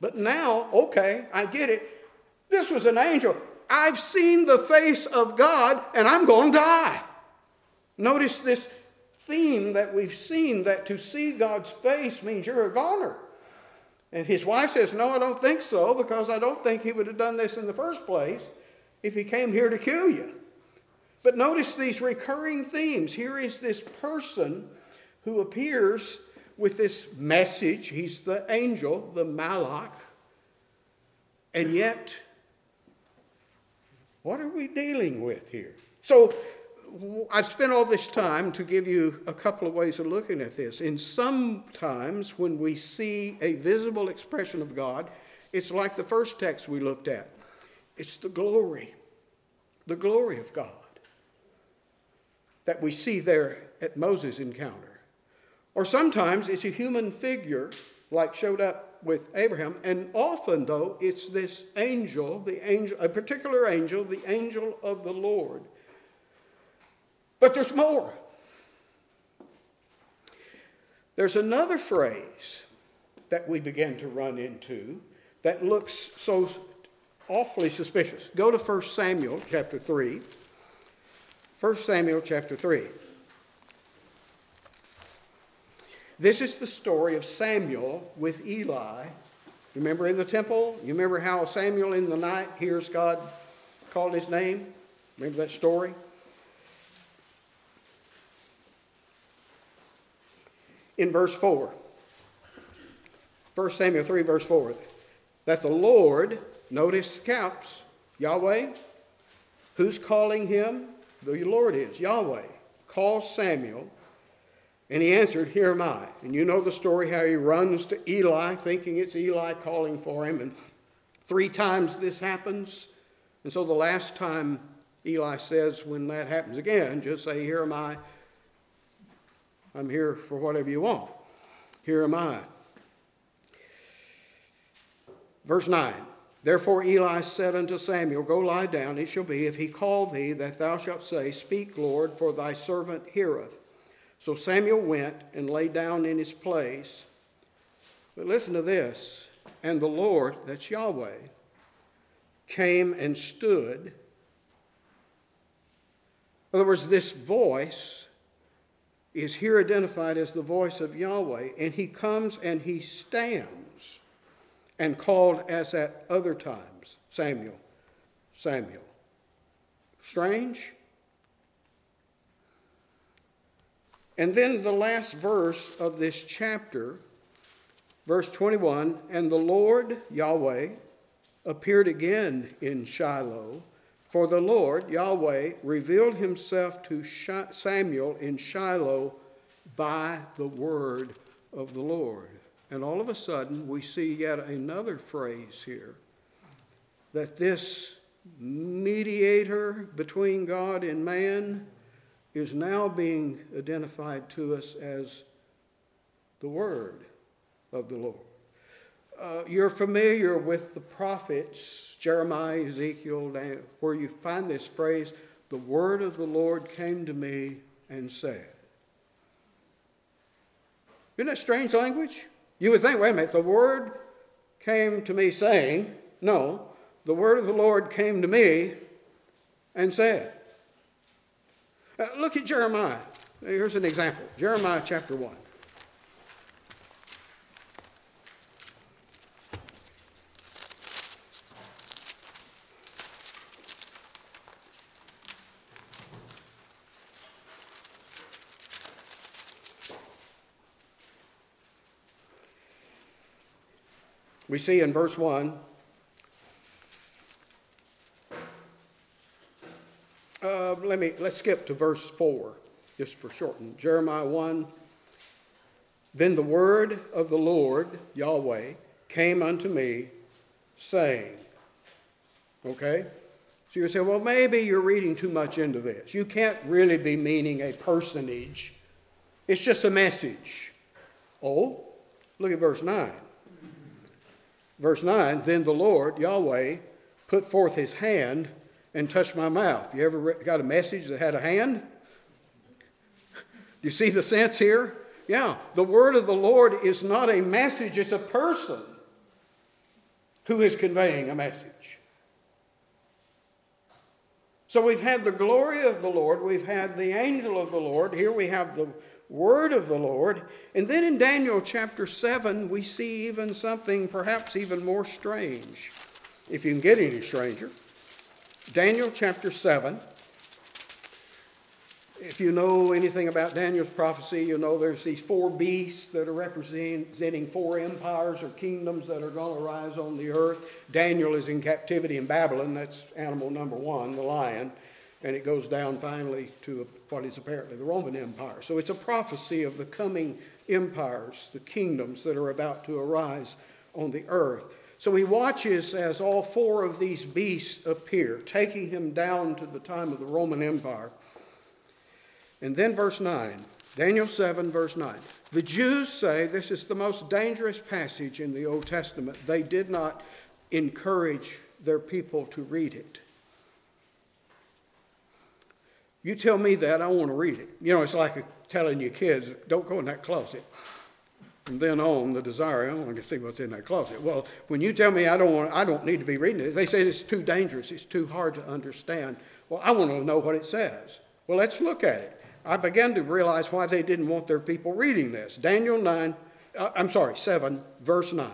A: But now, okay, I get it. This was an angel. I've seen the face of God and I'm going to die. Notice this theme that we've seen that to see God's face means you're a goner. And his wife says, No, I don't think so, because I don't think he would have done this in the first place if he came here to kill you. But notice these recurring themes. Here is this person who appears with this message. He's the angel, the Malach. And yet, what are we dealing with here? So I've spent all this time to give you a couple of ways of looking at this. In some times, when we see a visible expression of God, it's like the first text we looked at it's the glory, the glory of God that we see there at Moses' encounter. Or sometimes it's a human figure, like showed up with Abraham, and often, though, it's this angel, the angel, a particular angel, the angel of the Lord. But there's more. There's another phrase that we begin to run into that looks so awfully suspicious. Go to 1 Samuel chapter 3. 1 Samuel chapter 3. This is the story of Samuel with Eli. Remember in the temple? You remember how Samuel in the night hears God call his name? Remember that story? In verse 4. 1 Samuel 3, verse 4 that the Lord, notice caps, Yahweh, who's calling him? The Lord is, Yahweh, calls Samuel, and he answered, Here am I. And you know the story how he runs to Eli, thinking it's Eli calling for him, and three times this happens. And so the last time Eli says, when that happens again, just say, Here am I. I'm here for whatever you want. Here am I. Verse 9 Therefore Eli said unto Samuel, Go lie down. It shall be, if he call thee, that thou shalt say, Speak, Lord, for thy servant heareth. So Samuel went and lay down in his place. But listen to this. And the Lord, that's Yahweh, came and stood. In other words, this voice is here identified as the voice of Yahweh, and he comes and he stands and called as at other times Samuel, Samuel. Strange? And then the last verse of this chapter, verse 21 And the Lord, Yahweh, appeared again in Shiloh, for the Lord, Yahweh, revealed himself to Samuel in Shiloh by the word of the Lord. And all of a sudden, we see yet another phrase here that this mediator between God and man is now being identified to us as the Word of the Lord. Uh, you're familiar with the prophets, Jeremiah, Ezekiel, where you find this phrase, the word of the Lord came to me and said. Isn't that strange language? You would think, wait a minute, the word came to me saying, no, the word of the Lord came to me and said. Uh, look at Jeremiah. Here's an example Jeremiah chapter 1. We see in verse 1 uh, let me let's skip to verse 4 just for shorten jeremiah 1 then the word of the lord yahweh came unto me saying okay? So you say well maybe you're reading too much into this. You can't really be meaning a personage. It's just a message. Oh look at verse 9 Verse 9 Then the Lord, Yahweh, put forth his hand and touched my mouth. You ever got a message that had a hand? Do you see the sense here? Yeah, the word of the Lord is not a message, it's a person who is conveying a message. So we've had the glory of the Lord, we've had the angel of the Lord, here we have the word of the Lord. And then in Daniel chapter 7, we see even something perhaps even more strange, if you can get any stranger. Daniel chapter 7. If you know anything about Daniel's prophecy, you know there's these four beasts that are representing four empires or kingdoms that are going to rise on the earth. Daniel is in captivity in Babylon. That's animal number one, the lion. and it goes down finally to what is apparently the Roman Empire. So it's a prophecy of the coming empires, the kingdoms that are about to arise on the earth. So he watches as all four of these beasts appear, taking him down to the time of the Roman Empire. And then verse 9, Daniel 7, verse 9. The Jews say this is the most dangerous passage in the Old Testament. They did not encourage their people to read it. You tell me that, I want to read it. You know, it's like telling your kids, don't go in that closet. From then on, the desire, I want to see what's in that closet. Well, when you tell me I don't want, I don't need to be reading it, they say it's too dangerous, it's too hard to understand. Well, I want to know what it says. Well, let's look at it. I began to realize why they didn't want their people reading this. Daniel 9, uh, I'm sorry, 7, verse 9.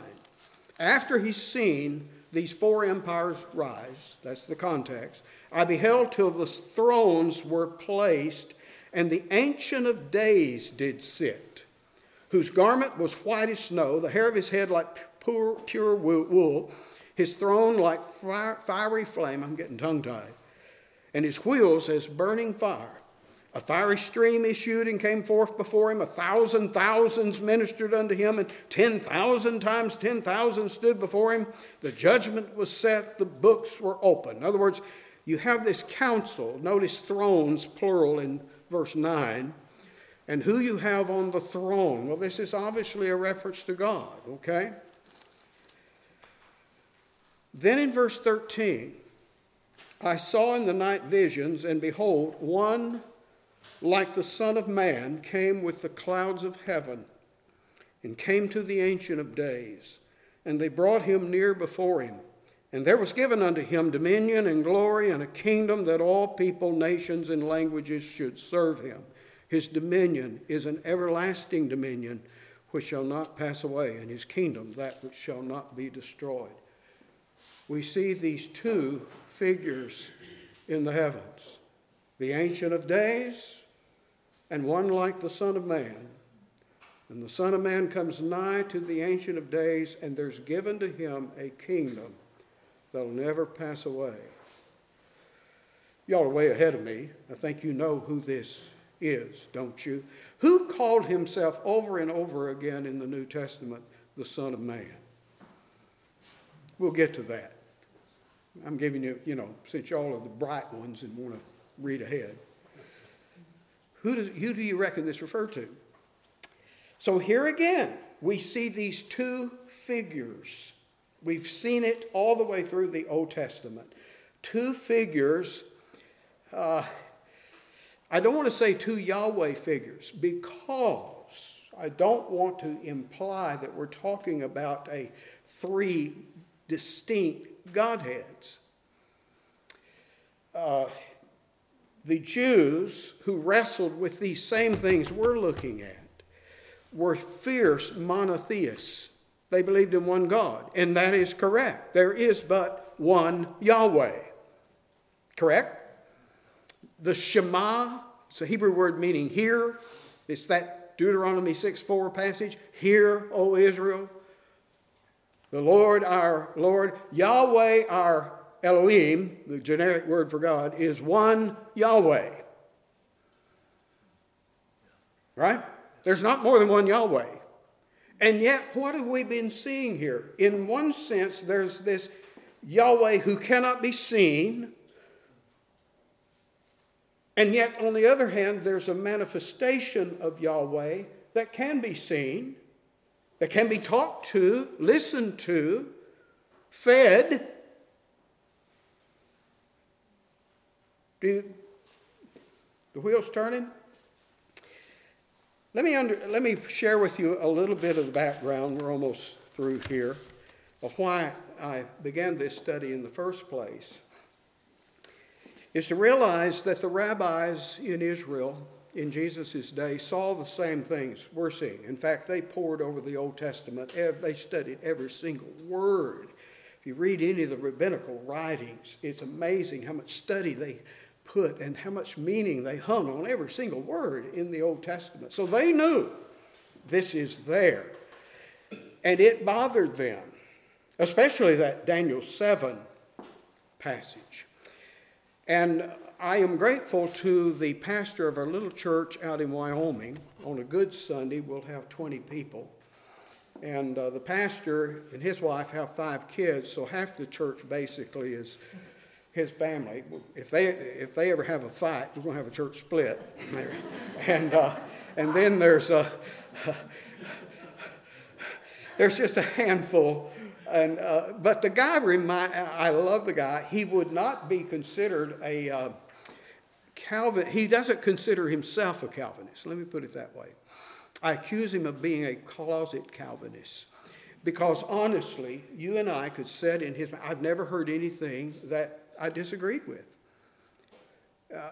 A: After he's seen these four empires rise, that's the context, I beheld till the thrones were placed, and the Ancient of Days did sit, whose garment was white as snow, the hair of his head like pure, pure wool, his throne like fiery flame. I'm getting tongue tied. And his wheels as burning fire. A fiery stream issued and came forth before him. A thousand thousands ministered unto him, and ten thousand times ten thousand stood before him. The judgment was set, the books were open. In other words, you have this council. Notice thrones, plural, in verse 9. And who you have on the throne. Well, this is obviously a reference to God, okay? Then in verse 13, I saw in the night visions, and behold, one like the Son of Man, came with the clouds of heaven and came to the Ancient of Days. And they brought him near before him. And there was given unto him dominion and glory and a kingdom that all people, nations, and languages should serve him. His dominion is an everlasting dominion which shall not pass away, and his kingdom that which shall not be destroyed. We see these two figures in the heavens the Ancient of Days and one like the Son of Man. And the Son of Man comes nigh to the Ancient of Days, and there's given to him a kingdom that'll never pass away. Y'all are way ahead of me. I think you know who this is, don't you? Who called himself over and over again in the New Testament the Son of Man? We'll get to that. I'm giving you, you know, since y'all are the bright ones and want to read ahead. Who, does, who do you reckon this referred to? So here again, we see these two figures. We've seen it all the way through the Old Testament. Two figures. Uh, I don't want to say two Yahweh figures because I don't want to imply that we're talking about a three distinct Godheads. Uh, the Jews who wrestled with these same things we're looking at were fierce monotheists. They believed in one God, and that is correct. There is but one Yahweh. Correct? The Shema, it's a Hebrew word meaning hear. It's that Deuteronomy 6 4 passage. Hear, O Israel. The Lord our Lord, Yahweh our Elohim, the generic word for God, is one Yahweh. Right? There's not more than one Yahweh. And yet, what have we been seeing here? In one sense, there's this Yahweh who cannot be seen. And yet, on the other hand, there's a manifestation of Yahweh that can be seen, that can be talked to, listened to, fed, Do the wheels turning? Let me, under, let me share with you a little bit of the background. We're almost through here of why I began this study in the first place. Is to realize that the rabbis in Israel in Jesus' day saw the same things we're seeing. In fact, they pored over the Old Testament, they studied every single word. If you read any of the rabbinical writings, it's amazing how much study they put and how much meaning they hung on every single word in the Old Testament. So they knew this is there. And it bothered them, especially that Daniel 7 passage. And I am grateful to the pastor of our little church out in Wyoming. On a good Sunday, we'll have 20 people. And uh, the pastor and his wife have five kids, so half the church basically is his family. If they, if they ever have a fight, we're going to have a church split. and, uh, and then there's a, there's just a handful. And, uh, but the guy, remind, I love the guy. He would not be considered a uh, Calvin. He doesn't consider himself a Calvinist. Let me put it that way. I accuse him of being a closet Calvinist. Because honestly, you and I could sit in his. I've never heard anything that I disagreed with.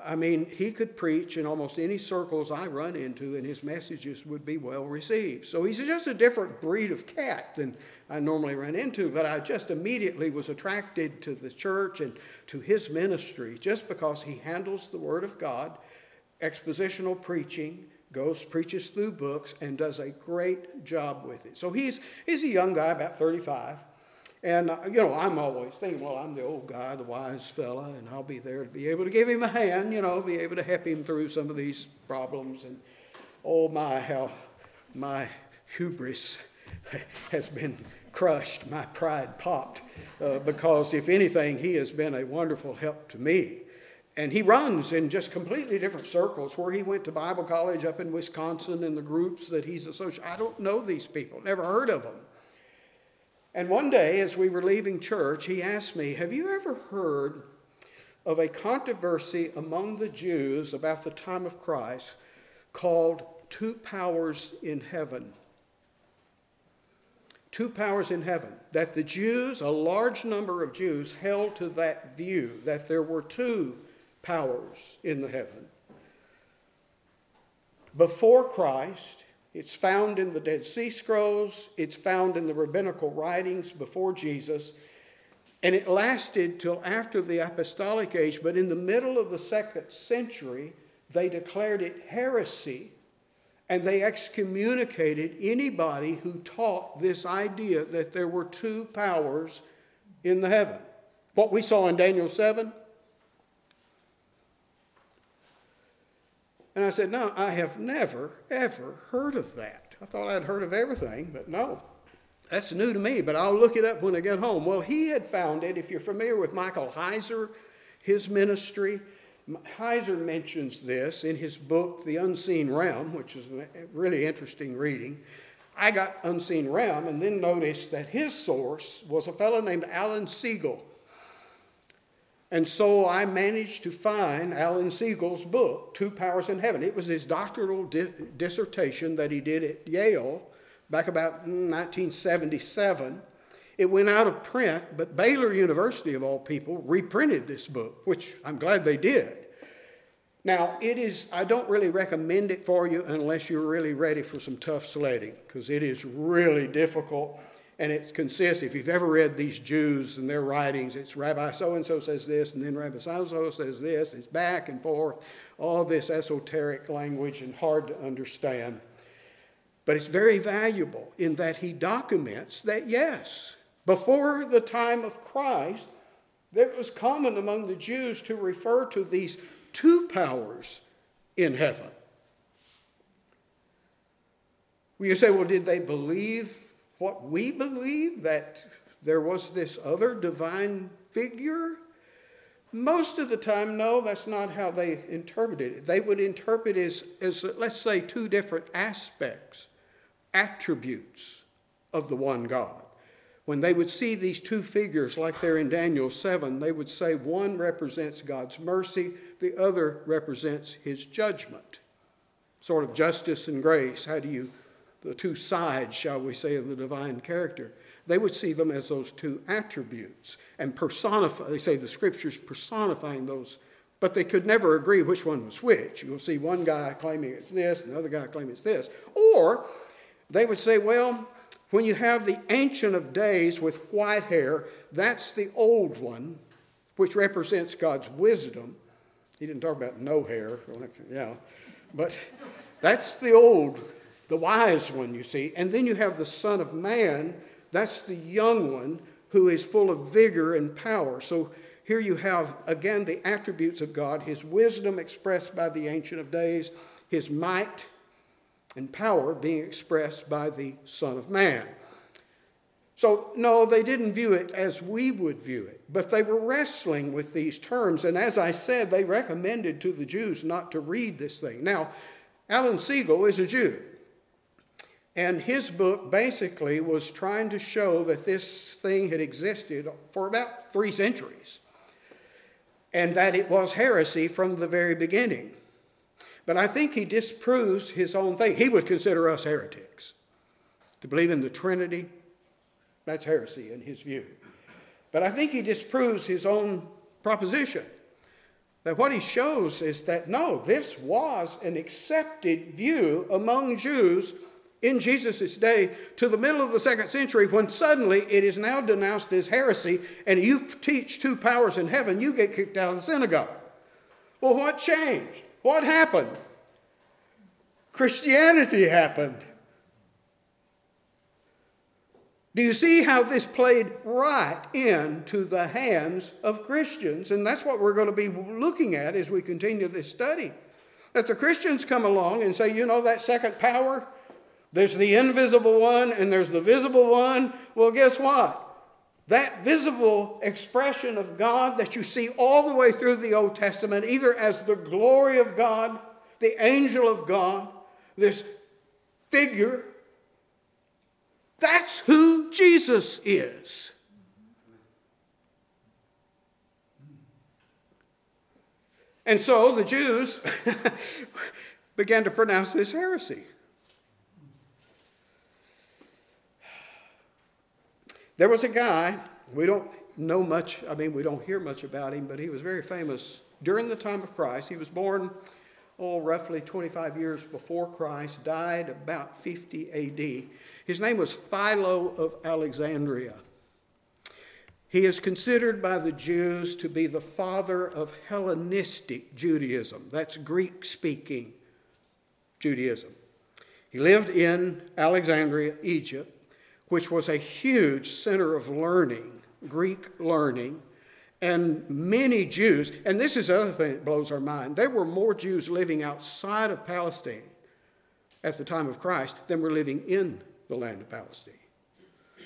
A: I mean, he could preach in almost any circles I run into, and his messages would be well received. So he's just a different breed of cat than I normally run into, but I just immediately was attracted to the church and to his ministry just because he handles the Word of God, expositional preaching, goes, preaches through books, and does a great job with it. So he's, he's a young guy, about 35. And, uh, you know, I'm always thinking, well, I'm the old guy, the wise fella, and I'll be there to be able to give him a hand, you know, be able to help him through some of these problems. And oh my, how my hubris has been crushed, my pride popped, uh, because if anything, he has been a wonderful help to me. And he runs in just completely different circles where he went to Bible college up in Wisconsin and the groups that he's associated. I don't know these people, never heard of them. And one day, as we were leaving church, he asked me, Have you ever heard of a controversy among the Jews about the time of Christ called Two Powers in Heaven? Two powers in heaven. That the Jews, a large number of Jews, held to that view that there were two powers in the heaven. Before Christ, it's found in the Dead Sea Scrolls, it's found in the rabbinical writings before Jesus, and it lasted till after the apostolic age, but in the middle of the second century, they declared it heresy and they excommunicated anybody who taught this idea that there were two powers in the heaven. What we saw in Daniel 7 And I said, No, I have never, ever heard of that. I thought I'd heard of everything, but no. That's new to me, but I'll look it up when I get home. Well, he had found it. If you're familiar with Michael Heiser, his ministry, Heiser mentions this in his book, The Unseen Realm, which is a really interesting reading. I got Unseen Realm and then noticed that his source was a fellow named Alan Segal. And so I managed to find Alan Segal's book, Two Powers in Heaven. It was his doctoral di- dissertation that he did at Yale back about mm, 1977. It went out of print, but Baylor University, of all people, reprinted this book, which I'm glad they did. Now, it is, I don't really recommend it for you unless you're really ready for some tough sledding, because it is really difficult and it consists, if you've ever read these Jews and their writings, it's Rabbi so and so says this, and then Rabbi so and so says this, it's back and forth, all this esoteric language and hard to understand. But it's very valuable in that he documents that, yes, before the time of Christ, it was common among the Jews to refer to these two powers in heaven. Well, you say, well, did they believe what we believe that there was this other divine figure? Most of the time, no, that's not how they interpreted it. They would interpret it as, as let's say, two different aspects, attributes of the one God. When they would see these two figures, like they're in Daniel 7, they would say one represents God's mercy, the other represents his judgment. Sort of justice and grace. How do you the two sides, shall we say, of the divine character. They would see them as those two attributes and personify. They say the scriptures personifying those, but they could never agree which one was which. You'll see one guy claiming it's this, and the other guy claiming it's this. Or they would say, well, when you have the Ancient of Days with white hair, that's the old one, which represents God's wisdom. He didn't talk about no hair, yeah, but that's the old the wise one, you see. And then you have the Son of Man, that's the young one who is full of vigor and power. So here you have, again, the attributes of God His wisdom expressed by the Ancient of Days, His might and power being expressed by the Son of Man. So, no, they didn't view it as we would view it, but they were wrestling with these terms. And as I said, they recommended to the Jews not to read this thing. Now, Alan Segal is a Jew. And his book basically was trying to show that this thing had existed for about three centuries and that it was heresy from the very beginning. But I think he disproves his own thing. He would consider us heretics. To believe in the Trinity, that's heresy in his view. But I think he disproves his own proposition. That what he shows is that no, this was an accepted view among Jews in Jesus' day to the middle of the second century when suddenly it is now denounced as heresy and you teach two powers in heaven, you get kicked out of the synagogue. Well, what changed? What happened? Christianity happened. Do you see how this played right into the hands of Christians? And that's what we're going to be looking at as we continue this study. That the Christians come along and say, you know, that second power, there's the invisible one and there's the visible one. Well, guess what? That visible expression of God that you see all the way through the Old Testament, either as the glory of God, the angel of God, this figure, that's who Jesus is. And so the Jews began to pronounce this heresy. There was a guy, we don't know much, I mean, we don't hear much about him, but he was very famous during the time of Christ. He was born, oh, roughly 25 years before Christ, died about 50 AD. His name was Philo of Alexandria. He is considered by the Jews to be the father of Hellenistic Judaism. That's Greek speaking Judaism. He lived in Alexandria, Egypt which was a huge center of learning, Greek learning. And many Jews, and this is the other thing that blows our mind, there were more Jews living outside of Palestine at the time of Christ than were living in the land of Palestine.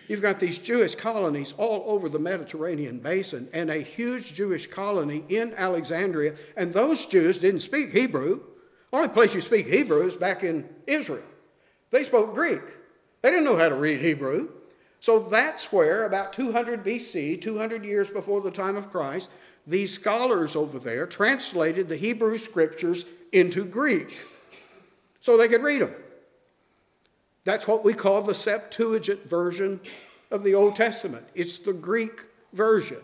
A: You've got these Jewish colonies all over the Mediterranean basin and a huge Jewish colony in Alexandria, and those Jews didn't speak Hebrew. Only place you speak Hebrew is back in Israel. They spoke Greek. They didn't know how to read Hebrew. So that's where, about 200 BC, 200 years before the time of Christ, these scholars over there translated the Hebrew scriptures into Greek so they could read them. That's what we call the Septuagint version of the Old Testament. It's the Greek version.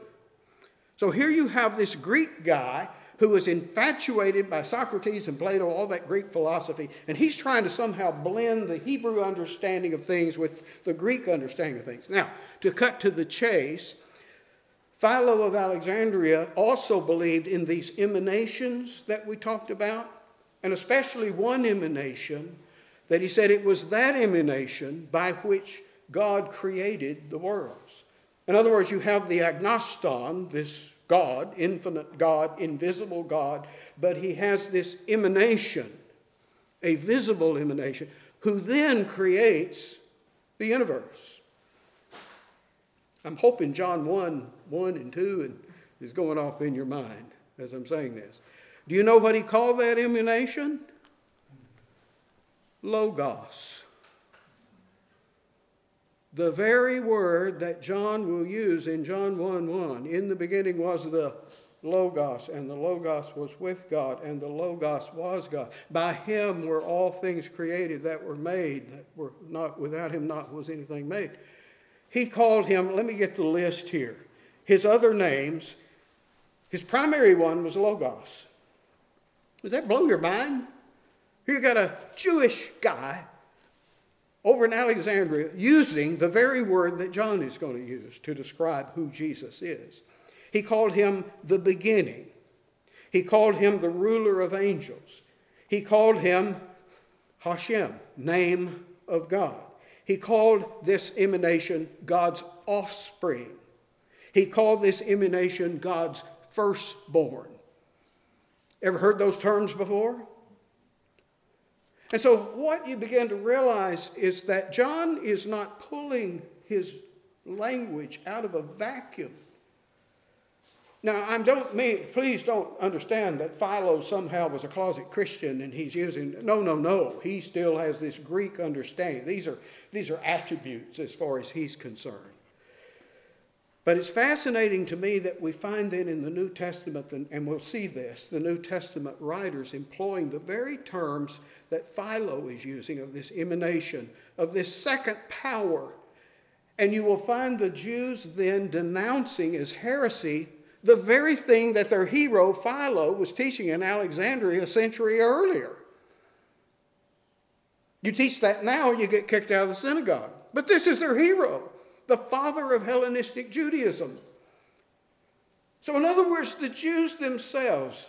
A: So here you have this Greek guy who was infatuated by Socrates and Plato, all that Greek philosophy, and he's trying to somehow blend the Hebrew understanding of things with the Greek understanding of things. Now, to cut to the chase, Philo of Alexandria also believed in these emanations that we talked about, and especially one emanation that he said it was that emanation by which God created the worlds. In other words, you have the agnoston, this God, infinite God, invisible God, but he has this emanation, a visible emanation, who then creates the universe. I'm hoping John 1 1 and 2 is going off in your mind as I'm saying this. Do you know what he called that emanation? Logos the very word that John will use in John 1 1. In the beginning was the Logos, and the Logos was with God, and the Logos was God. By him were all things created that were made, that were not without him not was anything made. He called him, let me get the list here. His other names, his primary one was Logos. Does that blow your mind? You got a Jewish guy over in Alexandria using the very word that John is going to use to describe who Jesus is. He called him the beginning, he called him the ruler of angels, he called him Hashem, name of God. He called this emanation God's offspring. He called this emanation God's firstborn. Ever heard those terms before? And so, what you begin to realize is that John is not pulling his language out of a vacuum. Now, I don't mean, please don't understand that Philo somehow was a closet Christian and he's using, no, no, no. He still has this Greek understanding. These are, these are attributes as far as he's concerned. But it's fascinating to me that we find then in the New Testament, and we'll see this, the New Testament writers employing the very terms that Philo is using of this emanation, of this second power. And you will find the Jews then denouncing as heresy the very thing that their hero Philo was teaching in Alexandria a century earlier. You teach that now, you get kicked out of the synagogue. But this is their hero, the father of Hellenistic Judaism. So, in other words, the Jews themselves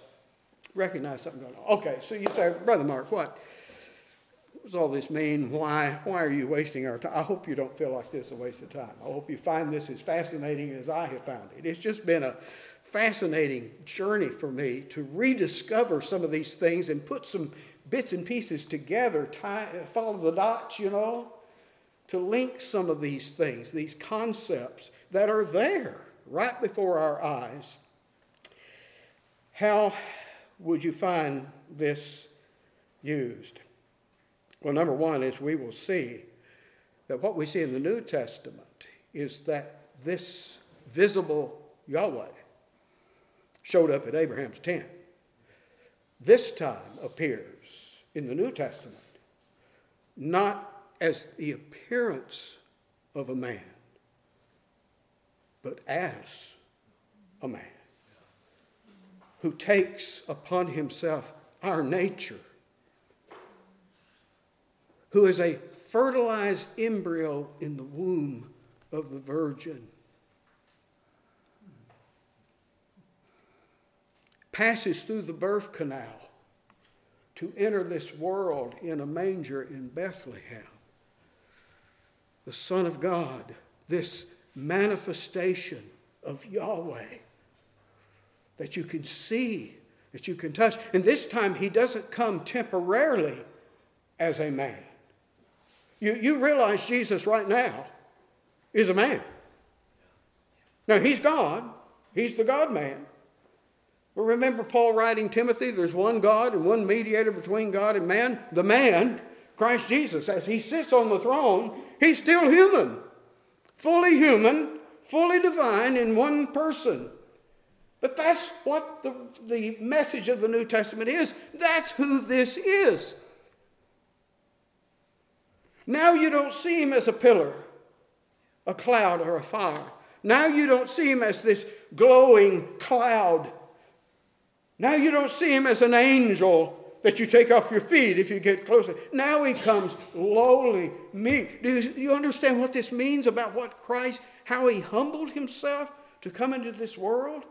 A: recognize something going on. Okay, so you say, Brother Mark, what? What does all this mean? Why, why are you wasting our time? I hope you don't feel like this is a waste of time. I hope you find this as fascinating as I have found it. It's just been a fascinating journey for me to rediscover some of these things and put some bits and pieces together, tie, follow the dots, you know, to link some of these things, these concepts that are there right before our eyes. How would you find this used? Well, number one is we will see that what we see in the New Testament is that this visible Yahweh showed up at Abraham's tent. This time appears in the New Testament not as the appearance of a man, but as a man who takes upon himself our nature who is a fertilized embryo in the womb of the Virgin. Passes through the birth canal to enter this world in a manger in Bethlehem. The Son of God, this manifestation of Yahweh that you can see, that you can touch. And this time, he doesn't come temporarily as a man. You, you realize Jesus right now is a man. Now, he's God, he's the God man. But remember Paul writing Timothy, there's one God and one mediator between God and man, the man, Christ Jesus. As he sits on the throne, he's still human, fully human, fully divine in one person. But that's what the, the message of the New Testament is. That's who this is. Now you don't see him as a pillar, a cloud, or a fire. Now you don't see him as this glowing cloud. Now you don't see him as an angel that you take off your feet if you get closer. Now he comes lowly, meek. Do you understand what this means about what Christ, how he humbled himself to come into this world?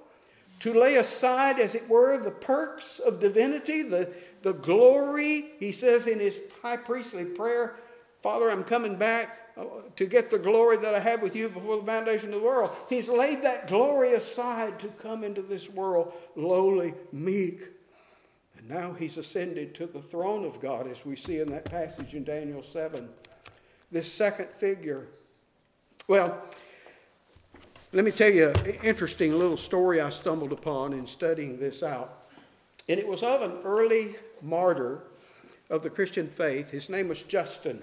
A: To lay aside, as it were, the perks of divinity, the, the glory, he says in his high priestly prayer, Father, I'm coming back uh, to get the glory that I had with you before the foundation of the world. He's laid that glory aside to come into this world lowly, meek. And now he's ascended to the throne of God, as we see in that passage in Daniel 7. This second figure. Well, let me tell you an interesting little story I stumbled upon in studying this out. And it was of an early martyr of the Christian faith. His name was Justin.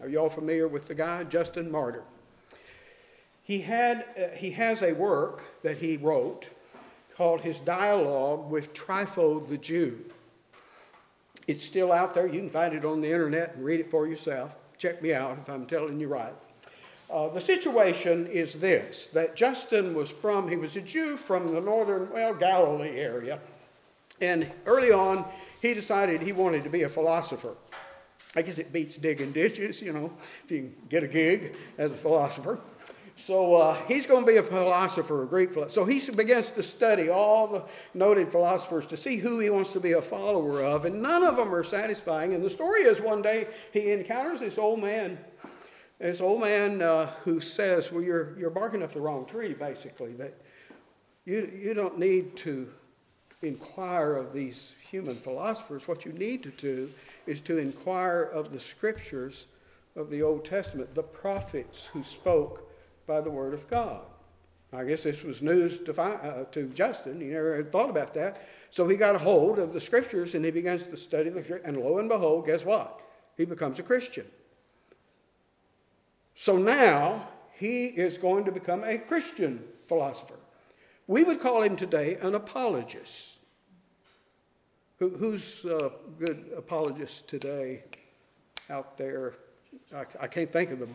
A: Are you all familiar with the guy, Justin Martyr? He, had, uh, he has a work that he wrote called his Dialogue with Trypho the Jew. It's still out there. You can find it on the internet and read it for yourself. Check me out if I'm telling you right. Uh, the situation is this that Justin was from, he was a Jew from the northern, well, Galilee area. And early on, he decided he wanted to be a philosopher. I guess it beats digging ditches, you know, if you can get a gig as a philosopher. So uh, he's going to be a philosopher, a Greek philosopher. So he begins to study all the noted philosophers to see who he wants to be a follower of, and none of them are satisfying. And the story is one day he encounters this old man This old man uh, who says, well, you're, you're barking up the wrong tree, basically, that you, you don't need to inquire of these human philosophers. What you need to do is to inquire of the scriptures of the Old Testament, the prophets who spoke by the word of God. I guess this was news to, uh, to Justin. He never had thought about that. So he got a hold of the scriptures and he begins to study the. And lo and behold, guess what? He becomes a Christian. So now he is going to become a Christian philosopher. We would call him today an apologist. Who, who's a good apologist today out there? I, I can't think of them.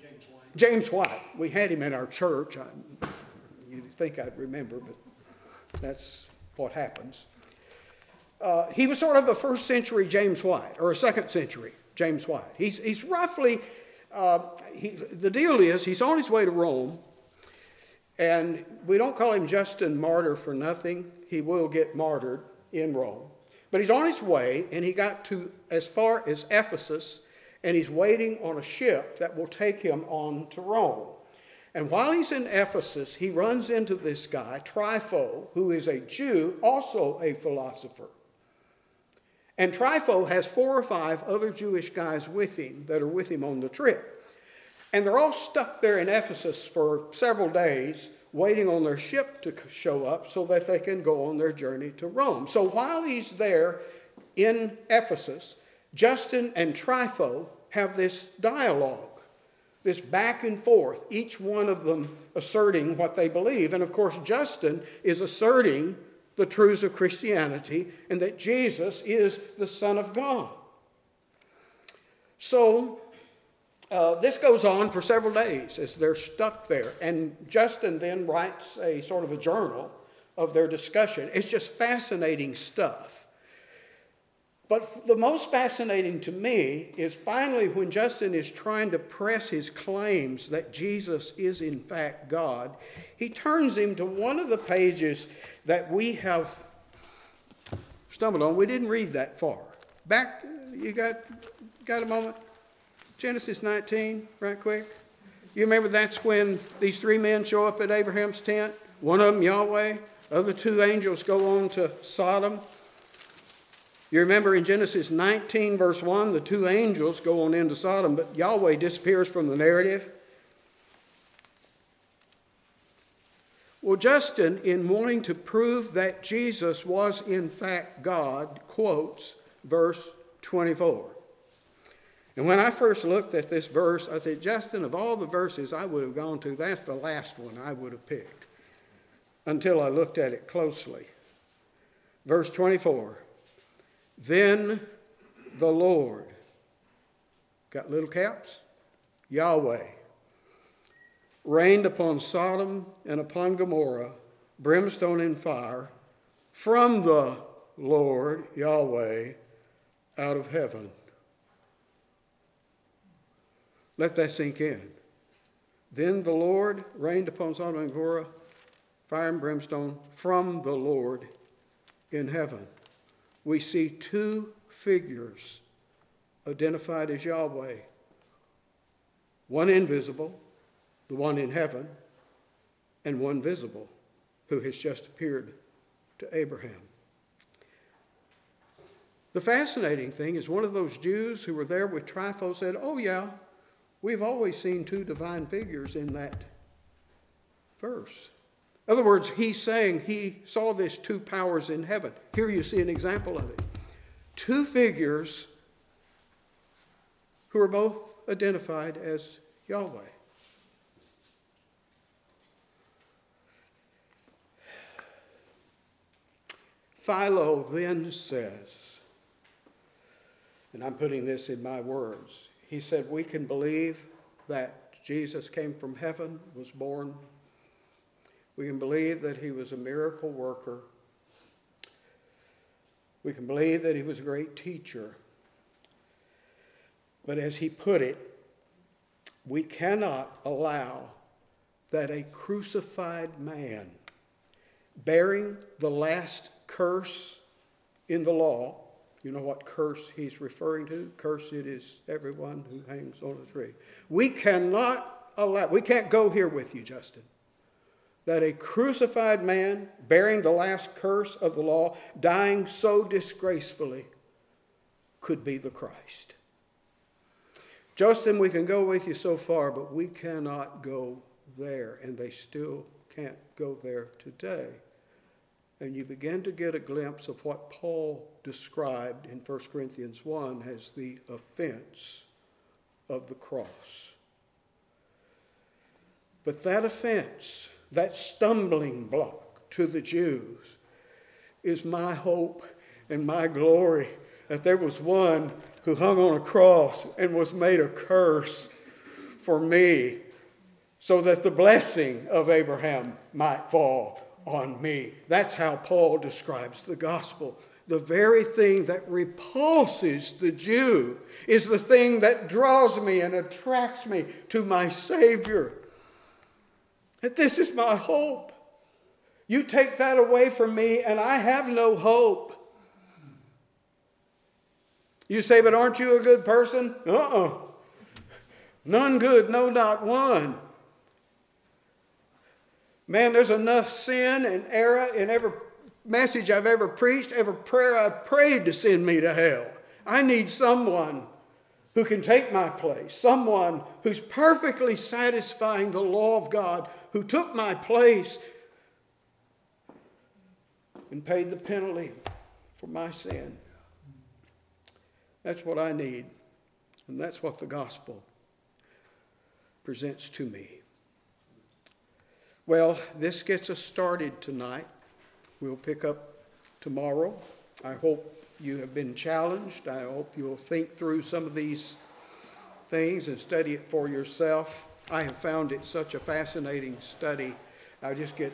A: James White. James White. We had him in our church. I, you'd think I'd remember, but that's what happens. Uh, he was sort of a first century James White, or a second century James White. He's, he's roughly, uh, he, the deal is, he's on his way to Rome, and we don't call him Justin Martyr for nothing. He will get martyred in Rome. But he's on his way, and he got to as far as Ephesus, and he's waiting on a ship that will take him on to Rome. And while he's in Ephesus, he runs into this guy, Trypho, who is a Jew, also a philosopher. And Trypho has four or five other Jewish guys with him that are with him on the trip. And they're all stuck there in Ephesus for several days, waiting on their ship to show up so that they can go on their journey to Rome. So while he's there in Ephesus, Justin and Trypho have this dialogue this back and forth, each one of them asserting what they believe. And of course, Justin is asserting the truths of Christianity and that Jesus is the Son of God. So, uh, this goes on for several days as they're stuck there. And Justin then writes a sort of a journal of their discussion. It's just fascinating stuff. But the most fascinating to me is finally when Justin is trying to press his claims that Jesus is in fact God, he turns him to one of the pages that we have stumbled on. We didn't read that far. Back, you got, got a moment? Genesis 19, right quick. You remember that's when these three men show up at Abraham's tent? One of them, Yahweh. Other two angels go on to Sodom. You remember in Genesis 19, verse 1, the two angels go on into Sodom, but Yahweh disappears from the narrative. Well, Justin, in wanting to prove that Jesus was in fact God, quotes verse 24. And when I first looked at this verse, I said, Justin, of all the verses I would have gone to, that's the last one I would have picked until I looked at it closely. Verse 24. Then the Lord, got little caps? Yahweh, rained upon Sodom and upon Gomorrah brimstone and fire from the Lord, Yahweh, out of heaven. Let that sink in. Then the Lord rained upon Sodom and Gomorrah fire and brimstone from the Lord in heaven we see two figures identified as Yahweh one invisible, the one in heaven, and one visible, who has just appeared to Abraham. The fascinating thing is one of those Jews who were there with Trypho said, Oh, yeah, we've always seen two divine figures in that verse. In other words, he's saying he saw this two powers in heaven. Here you see an example of it. Two figures who are both identified as Yahweh. Philo then says, and I'm putting this in my words, he said, We can believe that Jesus came from heaven, was born we can believe that he was a miracle worker. We can believe that he was a great teacher. But as he put it, we cannot allow that a crucified man bearing the last curse in the law, You know what curse he's referring to? Cursed is everyone who hangs on a tree. We cannot allow, we can't go here with you, Justin, that a crucified man bearing the last curse of the law, dying so disgracefully, could be the Christ. Justin, we can go with you so far, but we cannot go there, and they still can't go there today. And you begin to get a glimpse of what Paul described in 1 Corinthians 1 as the offense of the cross. But that offense, that stumbling block to the Jews, is my hope and my glory that there was one who hung on a cross and was made a curse for me so that the blessing of Abraham might fall on me. That's how Paul describes the gospel. The very thing that repulses the Jew is the thing that draws me and attracts me to my Savior. That this is my hope. You take that away from me, and I have no hope. You say, but aren't you a good person? Uh uh-uh. uh None good, no, not one. Man, there's enough sin and error in every message I've ever preached, every prayer I've prayed to send me to hell. I need someone who can take my place, someone who's perfectly satisfying the law of God, who took my place and paid the penalty for my sin. That's what I need, and that's what the gospel presents to me. Well, this gets us started tonight. We'll pick up tomorrow. I hope you have been challenged. I hope you'll think through some of these things and study it for yourself. I have found it such a fascinating study. I just get,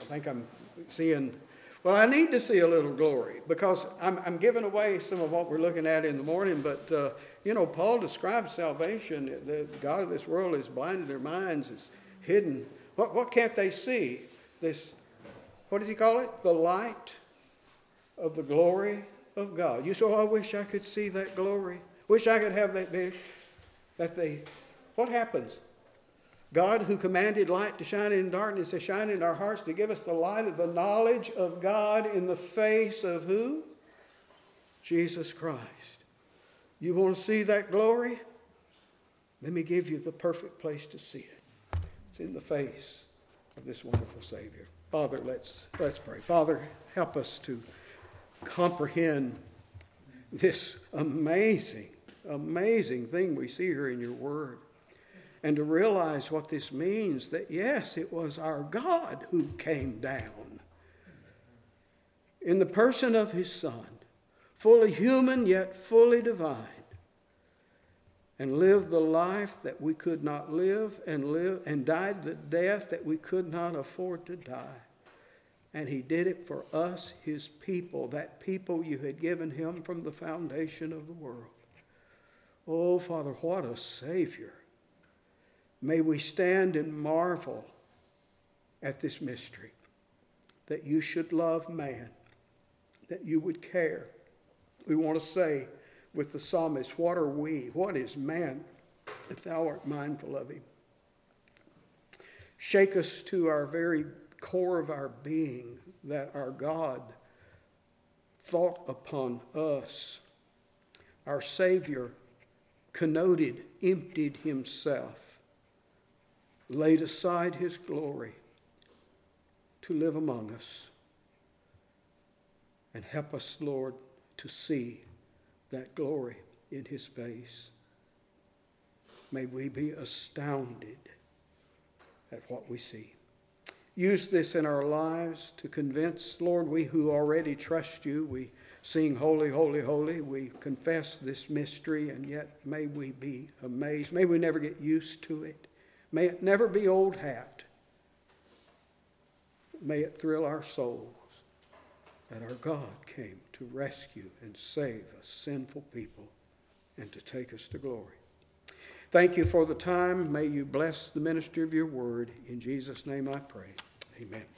A: I think I'm seeing well, I need to see a little glory because I'm, I'm giving away some of what we're looking at in the morning. But, uh, you know, Paul describes salvation. The God of this world has blinded their minds, it's hidden. What, what can't they see? This, what does he call it? The light of the glory of God. You say, oh, I wish I could see that glory. Wish I could have that vision. That they, what happens? God, who commanded light to shine in darkness, to shine in our hearts to give us the light of the knowledge of God in the face of who? Jesus Christ. You want to see that glory? Let me give you the perfect place to see it. It's in the face of this wonderful Savior. Father, let's, let's pray. Father, help us to comprehend this amazing, amazing thing we see here in your Word and to realize what this means that yes, it was our God who came down in the person of his Son, fully human yet fully divine, and lived the life that we could not live and live and died the death that we could not afford to die. And he did it for us, his people, that people you had given him from the foundation of the world. Oh, Father, what a Savior. May we stand and marvel at this mystery that you should love man, that you would care. We want to say with the psalmist, What are we? What is man that thou art mindful of him? Shake us to our very core of our being that our God thought upon us. Our Savior connoted, emptied himself laid aside his glory to live among us. And help us, Lord, to see that glory in his face. May we be astounded at what we see. Use this in our lives to convince, Lord, we who already trust you, we sing holy, holy, holy. We confess this mystery, and yet may we be amazed. May we never get used to it. May it never be old hat. May it thrill our souls that our God came to rescue and save a sinful people and to take us to glory. Thank you for the time. May you bless the ministry of your word. In Jesus' name I pray. Amen.